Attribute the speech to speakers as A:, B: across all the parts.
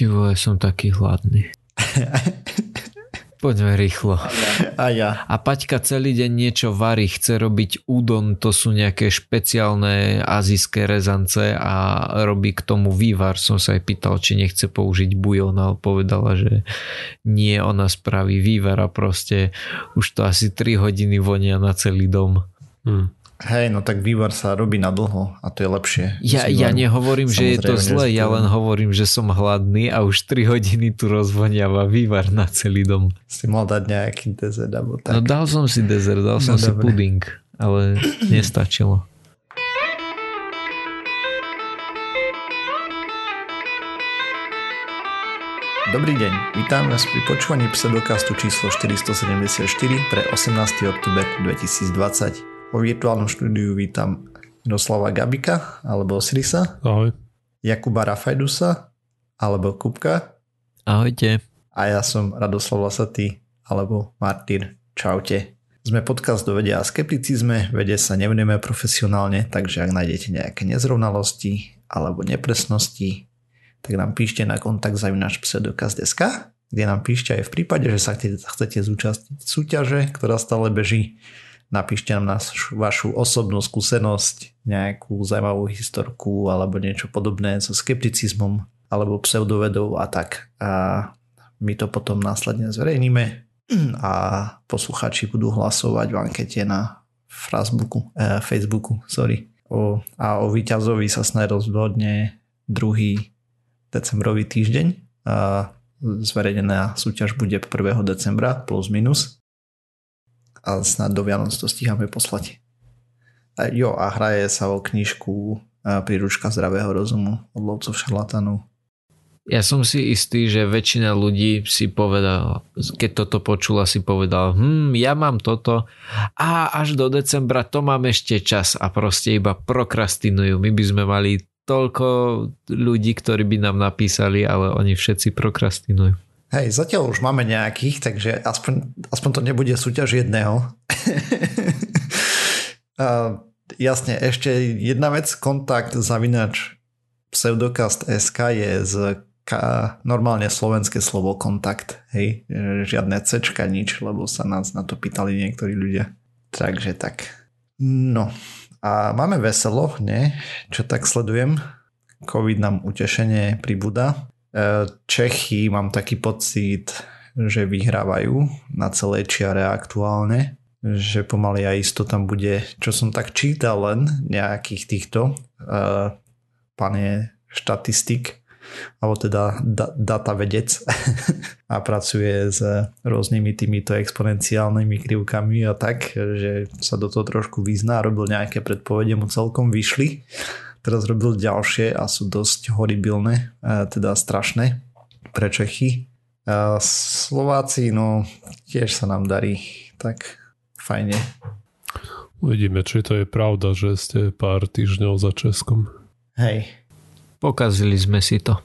A: Ty vole, som taký hladný. Poďme rýchlo.
B: A ja.
A: A Paťka celý deň niečo varí, chce robiť udon, to sú nejaké špeciálne azijské rezance a robí k tomu vývar. Som sa aj pýtal, či nechce použiť bujon, ale povedala, že nie, ona spraví vývar a proste už to asi 3 hodiny vonia na celý dom.
B: Hmm. Hej, no tak vývar sa robí na dlho a to je lepšie.
A: Ja, ja nehovorím, že je to zle, ja len hovorím, že som hladný a už 3 hodiny tu rozvoniava vývar na celý dom.
B: Si mal dať nejaký dezert alebo tak.
A: No dal som si dezert, dal som no, si dobre. puding, ale nestačilo.
B: Dobrý deň, vítam vás pri počúvaní pseudokastu číslo 474 pre 18. oktober 2020. Po virtuálnom štúdiu vítam Miroslava Gabika alebo Srisa.
C: Ahoj.
B: Jakuba Rafajdusa alebo Kupka.
A: Ahojte.
B: A ja som Radoslav Lasatý alebo Martyr. Čaute. Sme podcast do vedia a skepticizme, vede sa nevenujeme profesionálne, takže ak nájdete nejaké nezrovnalosti alebo nepresnosti, tak nám píšte na kontakt zavinač pseudokaz.sk, kde nám píšte aj v prípade, že sa chcete, chcete zúčastniť súťaže, ktorá stále beží napíšte nám naš, vašu osobnú skúsenosť, nejakú zaujímavú historku alebo niečo podobné so skepticizmom alebo pseudovedou a tak. A my to potom následne zverejníme a posluchači budú hlasovať v ankete na Facebooku, eh, Facebooku sorry. O, a o víťazovi sa snad rozhodne druhý decembrový týždeň. A zverejnená súťaž bude 1. decembra plus minus a snad do Vianoc to stíhame poslať. A jo, a hraje sa o knižku Príručka zdravého rozumu od lovcov šarlatanov.
A: Ja som si istý, že väčšina ľudí si povedal, keď toto počula, si povedal, hm, ja mám toto a až do decembra to mám ešte čas a proste iba prokrastinujú. My by sme mali toľko ľudí, ktorí by nám napísali, ale oni všetci prokrastinujú.
B: Hej, zatiaľ už máme nejakých, takže aspoň, aspoň to nebude súťaž jedného. uh, jasne, ešte jedna vec, kontakt zavinač pseudokast.sk je z ka, normálne slovenské slovo kontakt, hej, žiadne cečka, nič, lebo sa nás na to pýtali niektorí ľudia. Takže tak. No, a máme veselo, ne? Čo tak sledujem? COVID nám utešenie pribúda. Čechy mám taký pocit, že vyhrávajú na celej čiare aktuálne, že pomaly aj isto tam bude, čo som tak čítal len nejakých týchto, uh, pán je štatistik, alebo teda da, data vedec a pracuje s rôznymi týmito exponenciálnymi krivkami a tak, že sa do toho trošku vyzná, robil nejaké predpovede, mu celkom vyšli teraz robil ďalšie a sú dosť horibilné, teda strašné pre Čechy. Slováci, no tiež sa nám darí tak fajne.
C: Uvidíme, či to je pravda, že ste pár týždňov za Českom.
B: Hej.
A: Pokazili sme si to.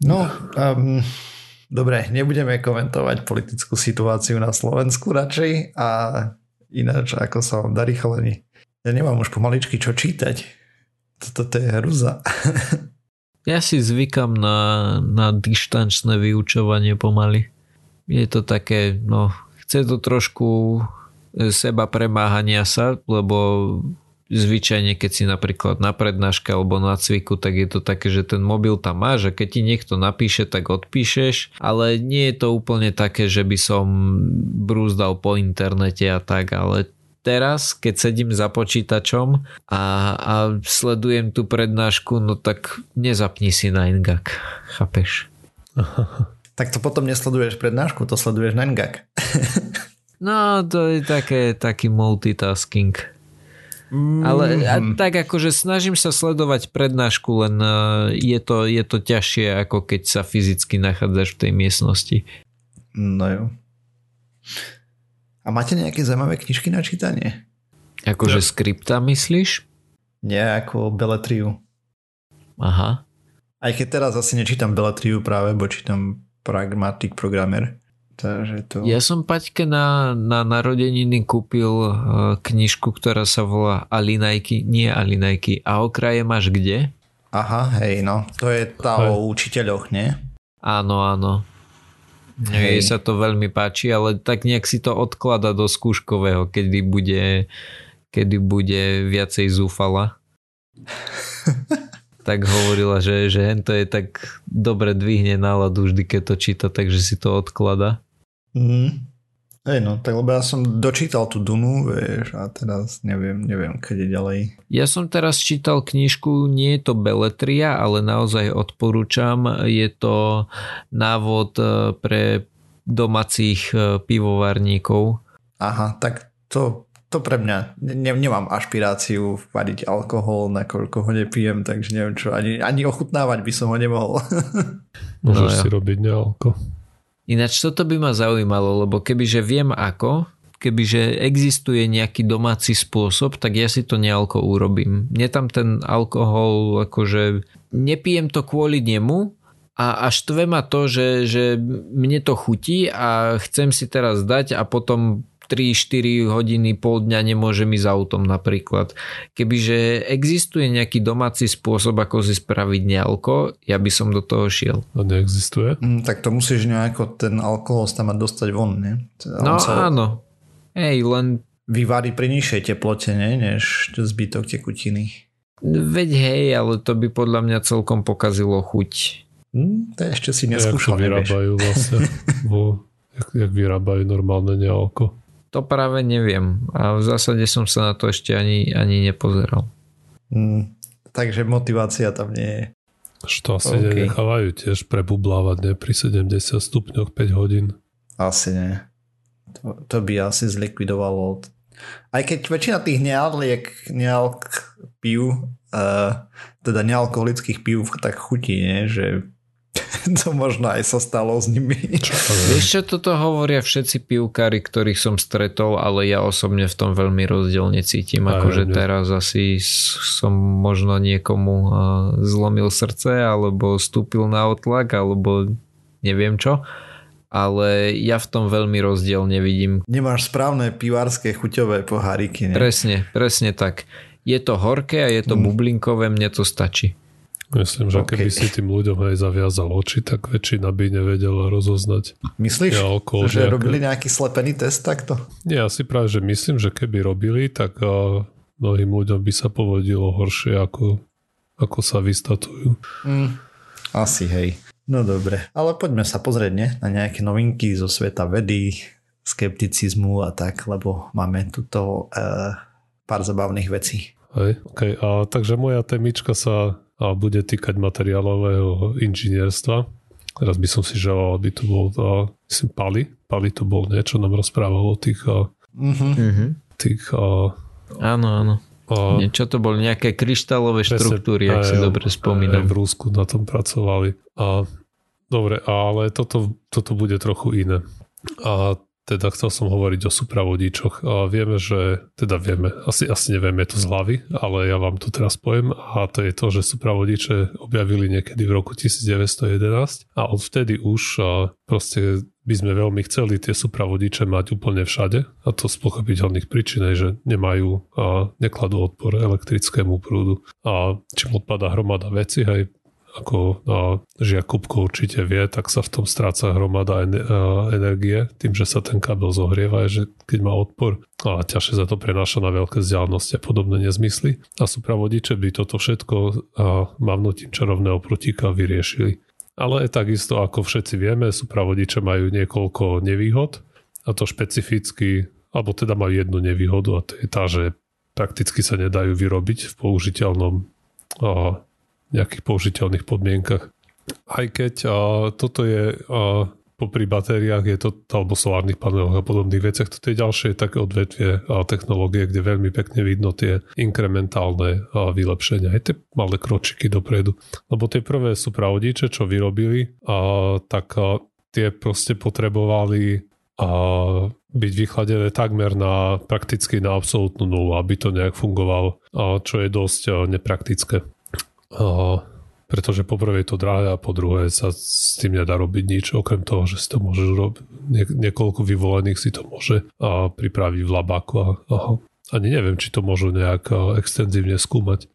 B: No, um, dobre, nebudeme komentovať politickú situáciu na Slovensku radšej a ináč, ako sa vám darí chalani. Ja nemám už pomaličky čo čítať. Toto je hruza.
A: ja si zvykam na, na dištančné vyučovanie pomaly. Je to také, no, chce to trošku e, seba premáhania sa, lebo zvyčajne, keď si napríklad na prednáške alebo na cviku, tak je to také, že ten mobil tam máš a keď ti niekto napíše, tak odpíšeš, ale nie je to úplne také, že by som brúzdal po internete a tak, ale teraz, keď sedím za počítačom a, a sledujem tú prednášku, no tak nezapni si na Ngak. Chápeš?
B: Tak to potom nesleduješ prednášku, to sleduješ na Ngak.
A: no, to je také, taký multitasking. Mm. Ale a tak akože snažím sa sledovať prednášku, len e, je to, je to ťažšie, ako keď sa fyzicky nachádzaš v tej miestnosti.
B: No jo. A máte nejaké zaujímavé knižky na čítanie?
A: Akože ja. skripta myslíš?
B: Nie, ako Beletriu.
A: Aha.
B: Aj keď teraz asi nečítam Beletriu práve, bo čítam Pragmatic Programmer. Takže to...
A: Ja som Paťke na, na narodeniny kúpil uh, knižku, ktorá sa volá Alinajky, nie Alinajky. A okraje máš kde?
B: Aha, hej, no. To je tá o učiteľoch, nie?
A: Áno, áno. Jej sa to veľmi páči, ale tak nejak si to odklada do skúškového, kedy bude, kedy bude viacej zúfala. tak hovorila, že, že to je tak dobre dvihne náladu vždy, keď to číta, takže si to odklada.
B: Mm. Hej no, tak lebo ja som dočítal tú Dunu, vieš, a teraz neviem, neviem, kedy ďalej.
A: Ja som teraz čítal knižku, nie je to Beletria, ale naozaj odporúčam. Je to návod e, pre domácich e, pivovarníkov.
B: Aha, tak to, to pre mňa, ne, nemám ašpiráciu variť alkohol, nakoľko ho nepijem, takže neviem čo, ani, ani ochutnávať by som ho nemohol.
C: Môžeš no, ja. si robiť nealko.
A: Ináč toto by ma zaujímalo, lebo kebyže viem ako, kebyže existuje nejaký domáci spôsob, tak ja si to nealko urobím. Mne tam ten alkohol, akože nepijem to kvôli nemu, a až štve ma to, že, že mne to chutí a chcem si teraz dať a potom 3-4 hodiny, pol dňa nemôžem ísť autom napríklad. Kebyže existuje nejaký domáci spôsob, ako si spraviť nealko, ja by som do toho šiel.
C: A neexistuje?
B: Mm, tak to musíš nejako ten alkohol tam dostať von, nie?
A: no sa áno. Hej, len...
B: Vyvári pri nižšej teplote, nie? Než zbytok tekutiny.
A: Veď hej, ale to by podľa mňa celkom pokazilo chuť.
B: Hmm, to ešte si neskúšal,
C: Jak to vyrábajú vlastne, jak, jak vyrábajú normálne nealko.
A: To práve neviem a v zásade som sa na to ešte ani, ani nepozeral.
B: Mm, takže motivácia tam nie je.
C: Što asi okay. nenechávajú tiež prebublávať ne? pri 70 stupňoch 5 hodín.
B: Asi nie. To, to by asi zlikvidovalo. Aj keď väčšina tých nealliek, nealk pív, uh, teda nealkoholických pív tak chutí, nie? že to možno aj sa stalo s nimi.
A: Vieš čo, toto hovoria všetci pivkári, ktorých som stretol, ale ja osobne v tom veľmi rozdielne cítim. Akože teraz asi som možno niekomu zlomil srdce, alebo stúpil na otlak, alebo neviem čo. Ale ja v tom veľmi rozdielne vidím.
B: Nemáš správne pivárske chuťové poháriky. Ne?
A: Presne, presne tak. Je to horké a je to mm. bublinkové, mne to stačí.
C: Myslím, že okay. keby si tým ľuďom aj zaviazal oči, tak väčšina by nevedela rozoznať.
B: Myslíš, ja, okolo, že nejaké... robili nejaký slepený test takto?
C: Nie, ja si práve, že myslím, že keby robili, tak uh, mnohým ľuďom by sa povodilo horšie, ako, ako sa vystatujú.
B: Mm, asi, hej. No dobre, ale poďme sa pozrieť ne? na nejaké novinky zo sveta vedy, skepticizmu a tak, lebo máme tuto uh, pár zabavných vecí.
C: Hej, okay. a, takže moja témička sa a bude týkať materiálového inžinierstva. Teraz by som si želal, aby tu bol, a, myslím, Pali. Pali tu bol niečo, nám rozprával o tých, a,
A: mm-hmm.
C: tých a,
A: Áno, áno. A, Niečo to boli nejaké kryštálové presne, štruktúry, ak si dobre spomínam.
C: v Rúsku na tom pracovali. A, dobre, ale toto, toto bude trochu iné. A teda chcel som hovoriť o supravodičoch. A vieme, že, teda vieme, asi, asi nevieme to z hlavy, ale ja vám to teraz poviem. A to je to, že supravodiče objavili niekedy v roku 1911 a odvtedy už proste by sme veľmi chceli tie supravodiče mať úplne všade. A to z pochopiteľných príčin že nemajú a nekladú odpor elektrickému prúdu. A čím odpada hromada veci, hej, ako no, Žiakubko určite vie, tak sa v tom stráca hromada energie tým, že sa ten kábel zohrieva, že keď má odpor a ťažšie sa to prenáša na veľké vzdialenosti a podobné nezmysly. A supravodiče by toto všetko mavnutím čarovného prutíka vyriešili. Ale takisto, ako všetci vieme, supravodiče majú niekoľko nevýhod a to špecificky, alebo teda majú jednu nevýhodu a to je tá, že prakticky sa nedajú vyrobiť v použiteľnom nejakých použiteľných podmienkach. Aj keď a, toto je a, popri batériách je to, alebo solárnych paneloch a podobných veciach, toto je ďalšie také odvetvie a technológie, kde veľmi pekne vidno tie inkrementálne a, vylepšenia, aj tie malé kročiky dopredu. Lebo tie prvé sú pravodiče, čo vyrobili, a, tak a, tie proste potrebovali a byť vychladené takmer na prakticky na absolútnu nulu, aby to nejak fungovalo, čo je dosť nepraktické pretože po prvé je to drahé a po druhé sa s tým nedá robiť nič, okrem toho, že si to môže robiť, nie, niekoľko vyvolených si to môže a pripraviť v labáku a, aha. ani neviem, či to môžu nejak extenzívne skúmať.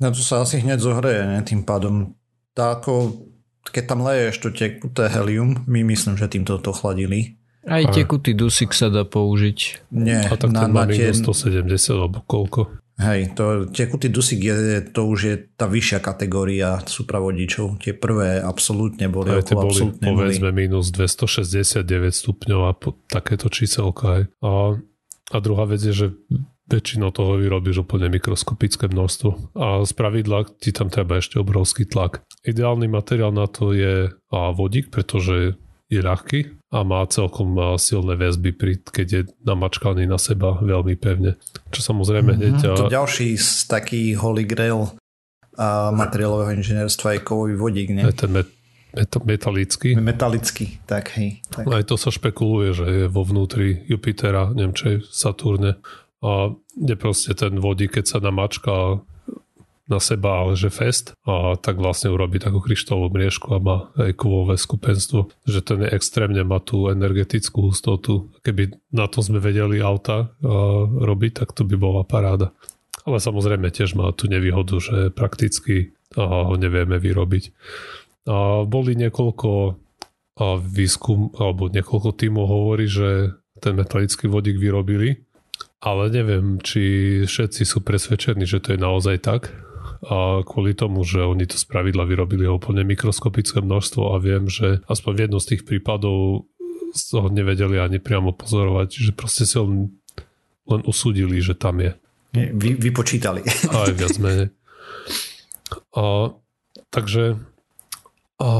B: No to sa asi hneď zohreje, ne? tým pádom tá ako keď tam leješ to tekuté helium, my myslím, že týmto to chladili.
A: Aj tekutý dusík sa dá použiť.
B: Nie,
C: A tak
B: na,
C: ten má
B: na tie,
C: minus 170 alebo koľko.
B: Hej, to tekutý dusík je, to už je tá vyššia kategória supravodičov. Tie prvé absolútne boli
C: Aj
B: okolo
C: boli
B: absolútne nuly.
C: povedzme minus 269 stupňov a po, takéto číselka. Aj. A, a druhá vec je, že väčšinou toho vyrobíš úplne mikroskopické množstvo a z pravidla ti tam treba ešte obrovský tlak. Ideálny materiál na to je a, vodík, pretože je ľahký a má celkom silné väzby, pri, keď je namačkaný na seba veľmi pevne. Čo samozrejme hneď...
B: Mhm, to ďalší z taký holy grail a materiálového inžinierstva je kovový vodík, nie?
C: aj ten met, met, metalický.
B: Metalický, tak hej. Tak.
C: Aj to sa špekuluje, že je vo vnútri Jupitera, neviem, čo je v Saturne. A kde proste ten vodík, keď sa namačka na seba, ale že fest, a tak vlastne urobí takú kryštálovú mriežku a má aj kovové skupenstvo. Že ten extrémne má tú energetickú hustotu. Keby na to sme vedeli auta robiť, tak to by bola paráda. Ale samozrejme tiež má tú nevýhodu, že prakticky ho nevieme vyrobiť. A boli niekoľko výskum, alebo niekoľko tímov hovorí, že ten metalický vodík vyrobili, ale neviem, či všetci sú presvedčení, že to je naozaj tak. A kvôli tomu, že oni to spravidla vyrobili ho úplne mikroskopické množstvo a viem, že aspoň v jednom z tých prípadov ho nevedeli ani priamo pozorovať, že proste si len, len usúdili, že tam je.
B: Vy, vypočítali.
C: Aj viac menej. A, takže a,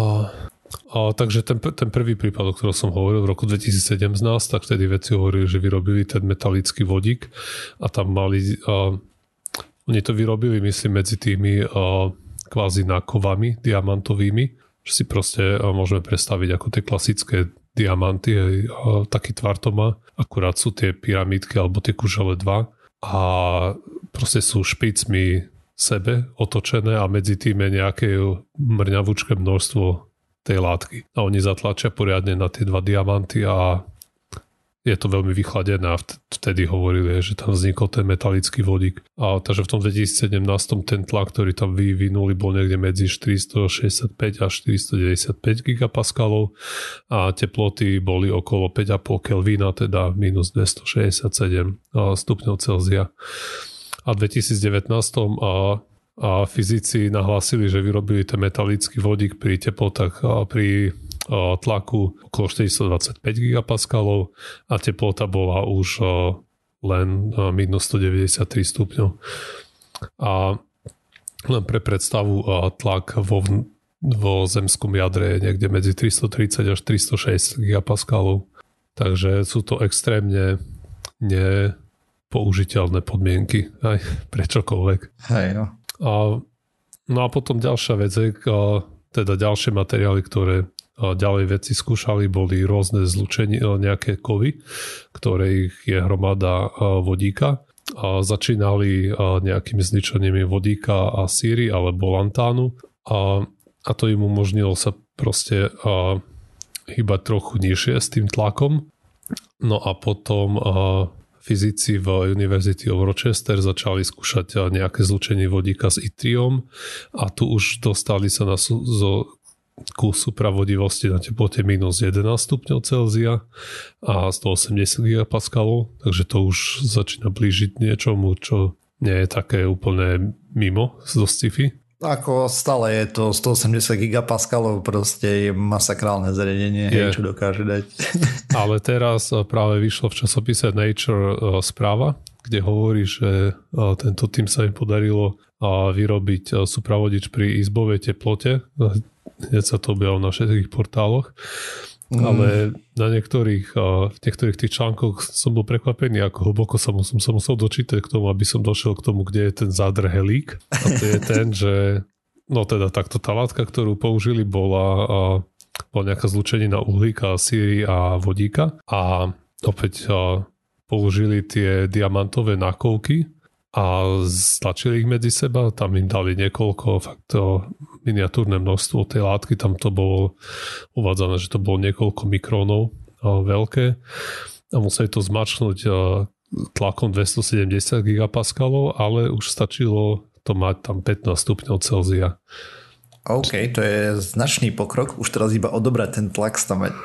C: a, takže ten, ten prvý prípad, o ktorom som hovoril v roku 2017, tak vtedy veci hovorili, že vyrobili ten metalický vodík a tam mali a, oni to vyrobili, myslím, medzi tými a, kvázi nákovami diamantovými, že si proste a, môžeme predstaviť ako tie klasické diamanty, hej, a, taký tvar to má, akurát sú tie pyramídky alebo tie kužele 2 a proste sú špicmi sebe otočené a medzi tým je nejaké mrňavúčke množstvo tej látky. A oni zatlačia poriadne na tie dva diamanty a je to veľmi vychladené a vtedy hovorili, že tam vznikol ten metalický vodík. A takže v tom 2017 ten tlak, ktorý tam vyvinuli, bol niekde medzi 465 a 495 gigapaskalov a teploty boli okolo 5,5 Kelvina, teda minus 267 stupňov Celzia. A v 2019 a a fyzici nahlásili, že vyrobili ten metalický vodík pri teplotách pri tlaku okolo 425 gigapaskalov a teplota bola už a, len a, minus 193 stupňov. A len pre predstavu tlak vo, vo zemskom jadre je niekde medzi 330 až 306 gigapaskalov. Takže sú to extrémne nepoužiteľné podmienky aj pre čokoľvek.
B: Hej, no.
C: A, no a potom ďalšia vec, teda ďalšie materiály, ktoré ďalej veci skúšali, boli rôzne zlučenie, nejaké kovy, ktoré ich je hromada vodíka. A začínali nejakými zničenými vodíka a síry alebo lantánu a, a to im umožnilo sa proste a, hýbať trochu nižšie s tým tlakom. No a potom a, fyzici v University of Rochester začali skúšať nejaké zlučenie vodíka s itriom a tu už dostali sa na zo ku supravodivosti na teplote minus 11 stupňov Celzia a 180 gigapaskalov, takže to už začína blížiť niečomu, čo nie je také úplne mimo zo sci-fi.
B: Ako stále je to 180 gigapaskalov, proste je masakrálne zariadenie, je. čo dokáže dať.
C: Ale teraz práve vyšlo v časopise Nature správa, kde hovorí, že tento tým sa im podarilo vyrobiť supravodič pri izbovej teplote. Hneď sa to objavilo na všetkých portáloch. Mm. Ale na niektorých, v niektorých tých článkoch som bol prekvapený, ako hlboko som, som sa musel dočítať k tomu, aby som došiel k tomu, kde je ten zádrhelík. A to je ten, že no teda takto tá látka, ktorú použili, bola, bola nejaká zlučenina uhlíka, síry a vodíka. A opäť použili tie diamantové nákovky, a stlačili ich medzi seba, tam im dali niekoľko fakt to miniatúrne množstvo tej látky, tam to bolo uvádzané, že to bolo niekoľko mikrónov veľké a museli to zmačknúť tlakom 270 gigapaskalov, ale už stačilo to mať tam 15 stupňov Celzia.
B: OK, to je značný pokrok. Už teraz iba odobrať ten tlak stavať.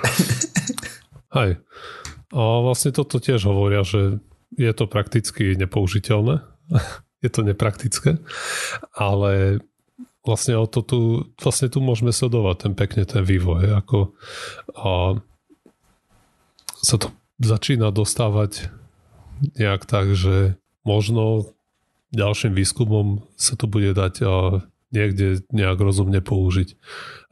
C: Hej. A vlastne toto tiež hovoria, že je to prakticky nepoužiteľné. je to nepraktické. Ale vlastne o to tu, vlastne tu môžeme sledovať ten pekne ten vývoj, ako a sa to začína dostávať nejak tak, že možno ďalším výskumom sa to bude dať a niekde nejak rozumne použiť.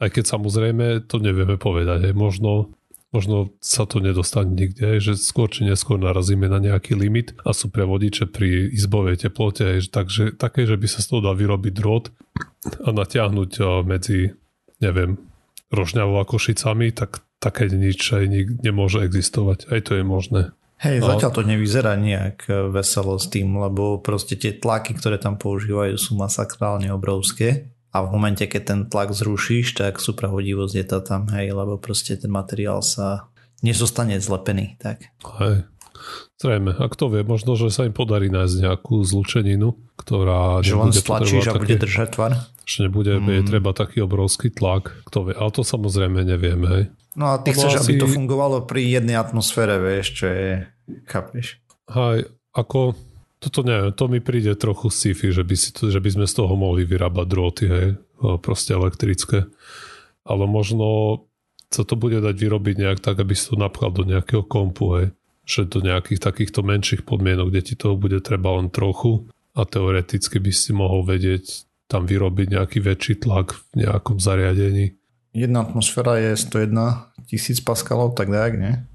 C: Aj keď samozrejme to nevieme povedať. Možno, možno sa to nedostane nikde, že skôr či neskôr narazíme na nejaký limit a sú pre vodiče pri izbovej teplote, takže také, že by sa z toho dal vyrobiť drôt a natiahnuť medzi, neviem, Rožňavou a Košicami, tak také nič aj nemôže existovať. Aj to je možné.
B: Hej, no. zatiaľ to nevyzerá nejak e, veselo s tým, lebo proste tie tlaky, ktoré tam používajú, sú masakrálne obrovské a v momente, keď ten tlak zrušíš, tak suprahodivosť je to tam, hej, lebo proste ten materiál sa nezostane zlepený, tak.
C: Hej. Zrejme, a kto vie, možno, že sa im podarí nájsť nejakú zlučeninu, ktorá
B: že len stlačíš a bude držať tvar?
C: Že nebude mm. je treba taký obrovský tlak, kto vie, ale to samozrejme nevieme, hej.
B: No a ty chceš, asi... aby to fungovalo pri jednej atmosfére, vieš, čo je, chápeš?
C: Hej, ako, toto neviem, to mi príde trochu sci-fi, že by, si že by sme z toho mohli vyrábať drôty, hej, proste elektrické. Ale možno sa to bude dať vyrobiť nejak tak, aby si to napchal do nejakého kompu, hej. Že do nejakých takýchto menších podmienok, kde ti toho bude treba len trochu a teoreticky by si mohol vedieť tam vyrobiť nejaký väčší tlak v nejakom zariadení
B: jedna atmosféra je 101 tisíc paskalov, tak tak, nie?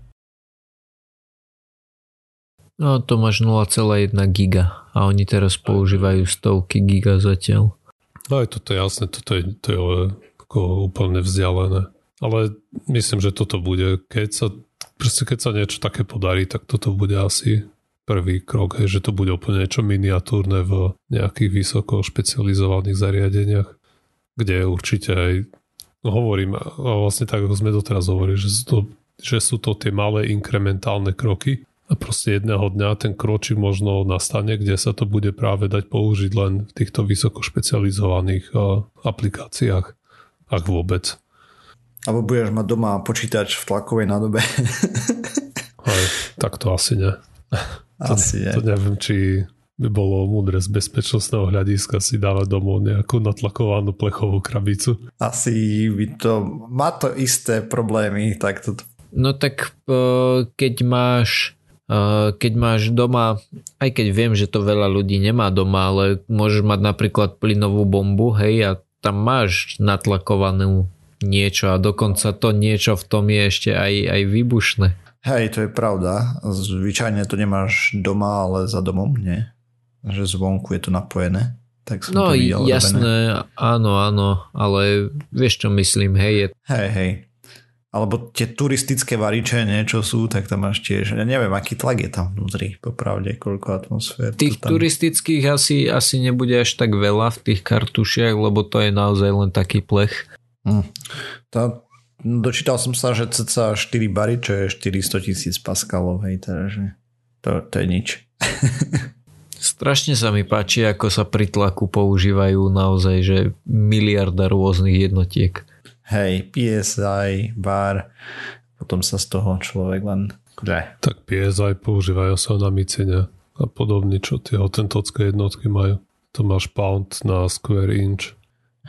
A: No to máš 0,1 giga a oni teraz používajú stovky giga zatiaľ.
C: No aj toto je jasné, toto je, to je ako úplne vzdialené. Ale myslím, že toto bude, keď sa, proste keď sa niečo také podarí, tak toto bude asi prvý krok, hej, že to bude úplne niečo miniatúrne v nejakých vysoko špecializovaných zariadeniach, kde určite aj No hovorím, a vlastne tak, ako sme doteraz hovorili, že sú to, že sú to tie malé inkrementálne kroky a proste jedného dňa ten kročík možno nastane, kde sa to bude práve dať použiť len v týchto vysoko špecializovaných aplikáciách, ak vôbec.
B: Alebo budeš mať doma počítač v tlakovej nádobe.
C: Aj, tak to asi nie.
B: Asi
C: to, nie. To neviem, či by bolo múdre z bezpečnostného hľadiska si dávať domov nejakú natlakovanú plechovú krabicu.
B: Asi by to, má to isté problémy, tak to...
A: No tak keď máš keď máš doma, aj keď viem, že to veľa ľudí nemá doma, ale môžeš mať napríklad plynovú bombu, hej, a tam máš natlakovanú niečo a dokonca to niečo v tom je ešte aj, aj výbušné.
B: Hej, to je pravda. Zvyčajne to nemáš doma, ale za domom, nie? že zvonku je to napojené. Tak som
A: no
B: to videl
A: jasné, robené. áno, áno, ale vieš čo myslím, hej. Je...
B: Hej, hej. Alebo tie turistické variče niečo sú, tak tam máš tiež, ja neviem, aký tlak je tam vnútri, popravde, koľko atmosfér.
A: Tých
B: tam...
A: turistických asi, asi nebude až tak veľa v tých kartušiach, lebo to je naozaj len taký plech.
B: Hm. Tá, dočítal som sa, že cca 4 bary, čo je 400 tisíc paskalov, hej, teda, že to, to je nič.
A: Strašne sa mi páči, ako sa pri tlaku používajú naozaj, že miliarda rôznych jednotiek.
B: Hej, PSI, bar, potom sa z toho človek len... Že?
C: Tak PSI používajú sa na micenia a podobne, čo tie autentocké jednotky majú. To máš pound na square inch.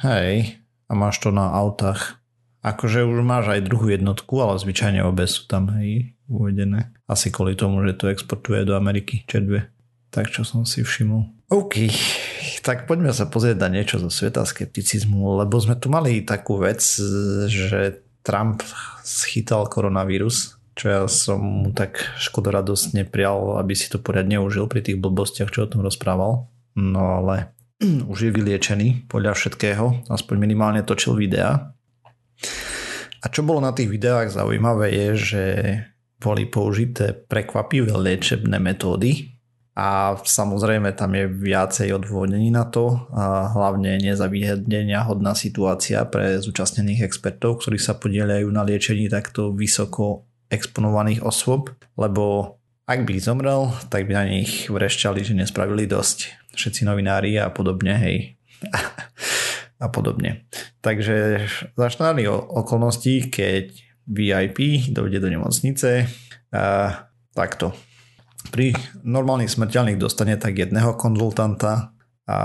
B: Hej, a máš to na autách. Akože už máš aj druhú jednotku, ale zvyčajne obe sú tam hej, uvedené. Asi kvôli tomu, že to exportuje do Ameriky, červie. Tak čo som si všimol. OK, tak poďme sa pozrieť na niečo zo sveta skepticizmu, lebo sme tu mali takú vec, že Trump schytal koronavírus, čo ja som mu tak škodoradostne prial, aby si to poriadne užil pri tých blbostiach, čo o tom rozprával. No ale už je vyliečený podľa všetkého, aspoň minimálne točil videá. A čo bolo na tých videách zaujímavé je, že boli použité prekvapivé liečebné metódy, a samozrejme tam je viacej odvodnení na to a hlavne nezavýhodnenia hodná situácia pre zúčastnených expertov, ktorí sa podielajú na liečení takto vysoko exponovaných osôb, lebo ak by zomrel, tak by na nich vrešťali, že nespravili dosť. Všetci novinári a podobne, hej. a podobne. Takže za štárnych okolností, keď VIP dojde do nemocnice, a takto. Pri normálnych smrteľných dostane tak jedného konzultanta a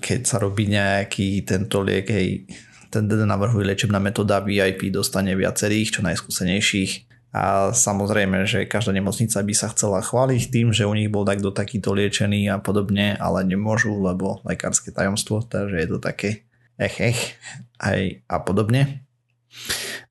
B: keď sa robí nejaký tento liek, hej, ten navrhuje liečebná metóda VIP dostane viacerých, čo najskúsenejších a samozrejme, že každá nemocnica by sa chcela chváliť tým, že u nich bol takto takýto liečený a podobne, ale nemôžu, lebo lekárske tajomstvo, takže je to také ech, ech aj a podobne.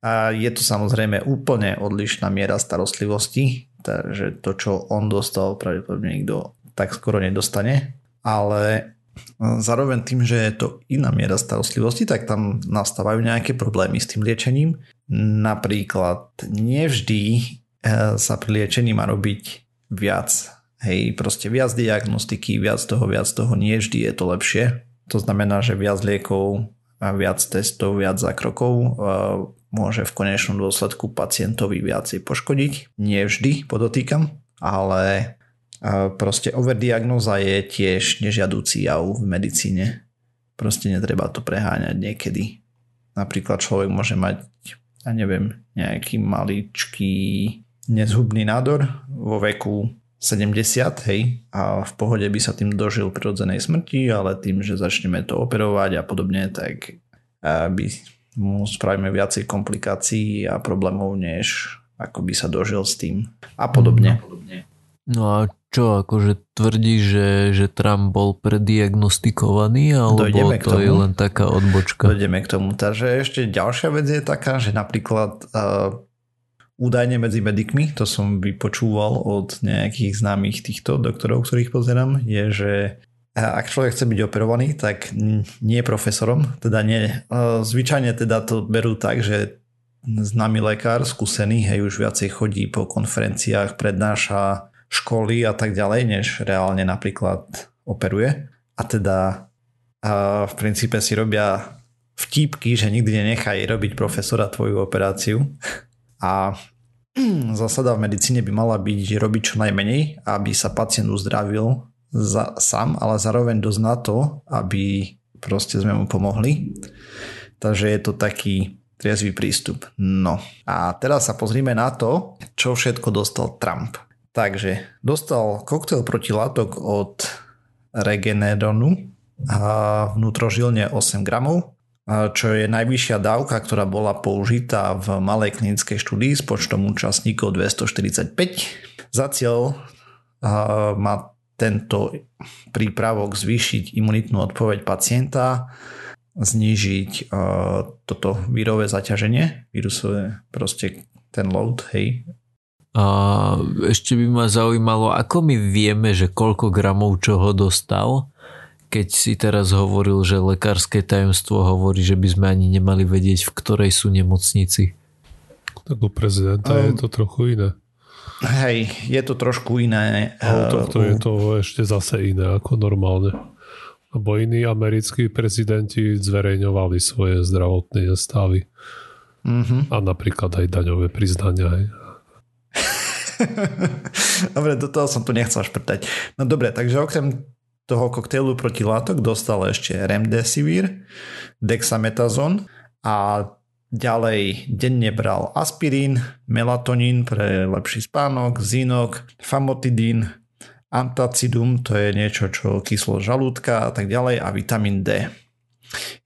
B: A je to samozrejme úplne odlišná miera starostlivosti, takže to, čo on dostal, pravdepodobne nikto tak skoro nedostane, ale zároveň tým, že je to iná miera starostlivosti, tak tam nastávajú nejaké problémy s tým liečením. Napríklad nevždy eh, sa pri liečení má robiť viac. Hej, proste viac diagnostiky, viac toho, viac toho, nie vždy je to lepšie. To znamená, že viac liekov viac testov, viac zákrokov eh, môže v konečnom dôsledku pacientovi viacej poškodiť. Nie vždy, podotýkam, ale proste overdiagnoza je tiež nežiadúci jav v medicíne. Proste netreba to preháňať niekedy. Napríklad človek môže mať, ja neviem, nejaký maličký nezhubný nádor vo veku 70, hej, a v pohode by sa tým dožil prirodzenej smrti, ale tým, že začneme to operovať a podobne, tak by mu spravíme viacej komplikácií a problémov, než ako by sa dožil s tým a podobne.
A: No a čo, akože tvrdí, že, že Trump bol prediagnostikovaný, alebo Dojdeme to je len taká odbočka?
B: Dojdeme k tomu. Takže ešte ďalšia vec je taká, že napríklad uh, údajne medzi medikmi, to som vypočúval od nejakých známych týchto doktorov, ktorých pozerám, je, že ak človek chce byť operovaný, tak nie profesorom, teda nie. Zvyčajne teda to berú tak, že známy lekár, skúsený, hej, už viacej chodí po konferenciách, prednáša školy a tak ďalej, než reálne napríklad operuje. A teda a v princípe si robia vtípky, že nikdy nenechaj robiť profesora tvoju operáciu. A zásada v medicíne by mala byť robiť čo najmenej, aby sa pacient uzdravil za, sám, ale zároveň dosť na to, aby proste sme mu pomohli. Takže je to taký triezvý prístup. No a teraz sa pozrime na to, čo všetko dostal Trump. Takže dostal koktail protilátok od Regeneronu a vnútrožilne 8 gramov, čo je najvyššia dávka, ktorá bola použitá v malej klinickej štúdii s počtom účastníkov 245. Za cieľ má tento prípravok zvýšiť imunitnú odpoveď pacienta, znížiť toto vírové zaťaženie, vírusové proste ten load, hej,
A: a ešte by ma zaujímalo, ako my vieme, že koľko gramov čoho dostal, keď si teraz hovoril, že lekárske tajomstvo hovorí, že by sme ani nemali vedieť, v ktorej sú nemocnici.
C: Tak u prezidenta um, je to trochu iné.
B: Hej, je to trošku iné.
C: A u tohto je to ešte zase iné ako normálne. Lebo iní americkí prezidenti zverejňovali svoje zdravotné stavy. Uh-huh. A napríklad aj daňové priznania. Hej.
B: dobre, do toho som tu nechcel šprtať. No dobre, takže okrem toho koktejlu proti látok dostal ešte remdesivir, dexametazon a ďalej denne bral aspirín, melatonín pre lepší spánok, zinok, famotidín, antacidum, to je niečo, čo kyslo žalúdka a tak ďalej a vitamín D.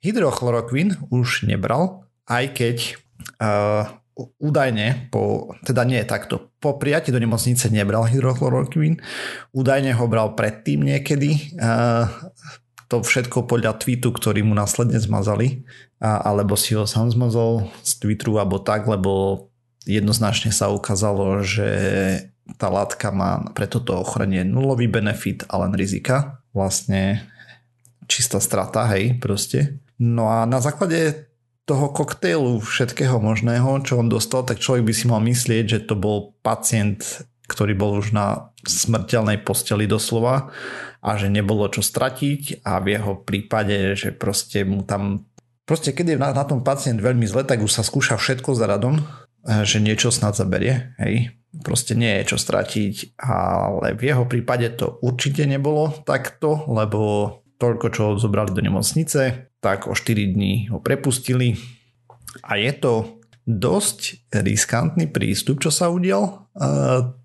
B: Hydrochlorokvín už nebral, aj keď uh, údajne po, teda nie takto, po prijati do nemocnice nebral hydrochlorokvín, údajne ho bral predtým niekedy, a to všetko podľa tweetu, ktorý mu následne zmazali, a, alebo si ho sám zmazal z tweetu, alebo tak, lebo jednoznačne sa ukázalo, že tá látka má pre toto ochorenie nulový benefit a len rizika. Vlastne čistá strata, hej, proste. No a na základe toho koktejlu všetkého možného, čo on dostal, tak človek by si mal myslieť, že to bol pacient, ktorý bol už na smrteľnej posteli doslova a že nebolo čo stratiť a v jeho prípade, že proste mu tam proste keď je na, na tom pacient veľmi zle, tak už sa skúša všetko za radom, eh, že niečo snad zaberie, hej, proste nie je čo stratiť, ale v jeho prípade to určite nebolo takto, lebo toľko, čo zobrali do nemocnice, tak o 4 dní ho prepustili. A je to dosť riskantný prístup, čo sa udial.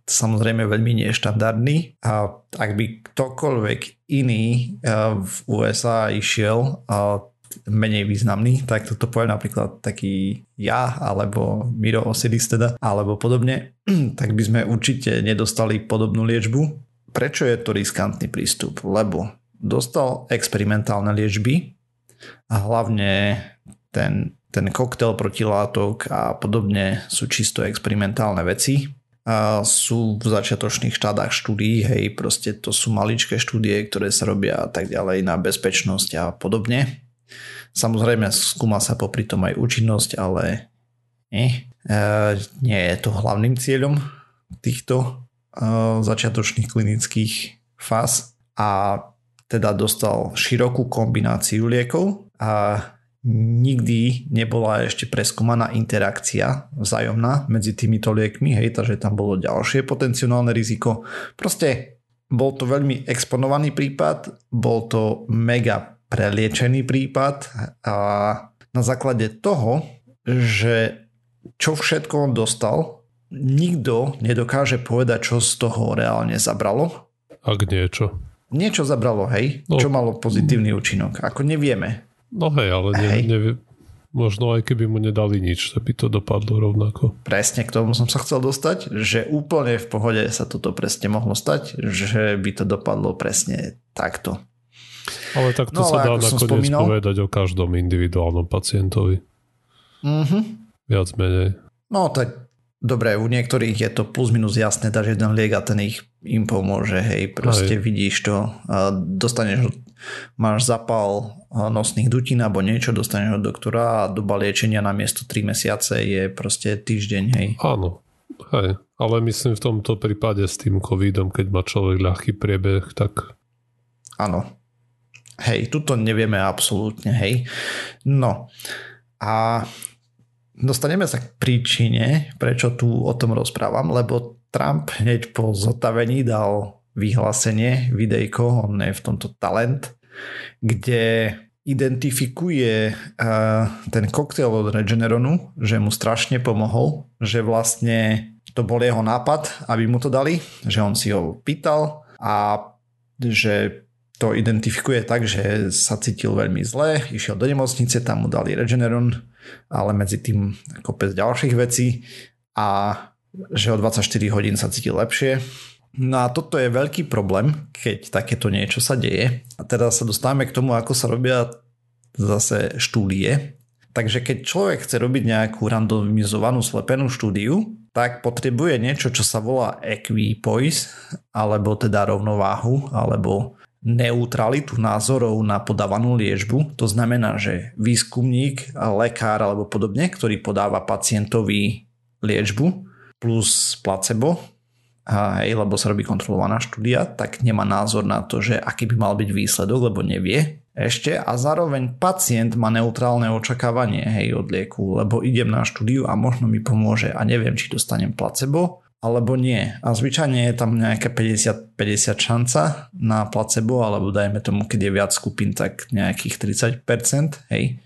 B: Samozrejme veľmi neštandardný. A ak by ktokoľvek iný v USA išiel menej významný, tak toto poviem napríklad taký ja, alebo Miro Osiris teda, alebo podobne, tak by sme určite nedostali podobnú liečbu. Prečo je to riskantný prístup? Lebo dostal experimentálne liečby a hlavne ten, ten koktel protilátok a podobne sú čisto experimentálne veci. A sú v začiatočných štádach štúdií, hej, proste to sú maličké štúdie, ktoré sa robia tak ďalej na bezpečnosť a podobne. Samozrejme skúma sa popri tom aj účinnosť, ale nie, e, nie je to hlavným cieľom týchto e, začiatočných klinických fáz. A teda dostal širokú kombináciu liekov a nikdy nebola ešte preskúmaná interakcia vzájomná medzi týmito liekmi, hej, takže tam bolo ďalšie potenciálne riziko. Proste bol to veľmi exponovaný prípad, bol to mega preliečený prípad a na základe toho, že čo všetko on dostal, nikto nedokáže povedať, čo z toho reálne zabralo.
C: Ak niečo.
B: Niečo zabralo, hej? No, čo malo pozitívny účinok? Ako nevieme.
C: No hej, ale ne, hej. nevie, možno aj keby mu nedali nič, tak by to dopadlo rovnako.
B: Presne k tomu som sa chcel dostať, že úplne v pohode sa toto presne mohlo stať, že by to dopadlo presne takto.
C: Ale tak to no, sa dá nakoniec spomínal, povedať o každom individuálnom pacientovi.
B: Mm-hmm.
C: Viac menej.
B: No tak dobre, u niektorých je to plus minus jasné, dáš jeden liek a ten ich im pomôže, hej, proste hej. vidíš to, dostaneš, máš zapal nosných dutín alebo niečo, dostaneš od doktora a doba liečenia na miesto 3 mesiace je proste týždeň, hej.
C: Áno, hej, ale myslím v tomto prípade s tým covidom, keď má človek ľahký priebeh, tak...
B: Áno, Hej, tuto nevieme absolútne, hej. No a dostaneme sa k príčine, prečo tu o tom rozprávam, lebo Trump hneď po zotavení dal vyhlásenie, videjko, on je v tomto talent, kde identifikuje uh, ten koktail od Regeneronu, že mu strašne pomohol, že vlastne to bol jeho nápad, aby mu to dali, že on si ho pýtal a že to identifikuje tak, že sa cítil veľmi zle, išiel do nemocnice, tam mu dali Regeneron, ale medzi tým kopec ďalších vecí a že o 24 hodín sa cítil lepšie. No a toto je veľký problém, keď takéto niečo sa deje. A teda sa dostávame k tomu, ako sa robia zase štúdie. Takže keď človek chce robiť nejakú randomizovanú slepenú štúdiu, tak potrebuje niečo, čo sa volá equipoise, alebo teda rovnováhu, alebo neutralitu názorov na podávanú liečbu. To znamená, že výskumník, lekár alebo podobne, ktorý podáva pacientovi liečbu plus placebo, hej, lebo sa robí kontrolovaná štúdia, tak nemá názor na to, že aký by mal byť výsledok, lebo nevie ešte. A zároveň pacient má neutrálne očakávanie hej, od lieku, lebo idem na štúdiu a možno mi pomôže a neviem, či dostanem placebo alebo nie. A zvyčajne je tam nejaká 50-50 šanca na placebo, alebo dajme tomu, keď je viac skupín, tak nejakých 30%, hej.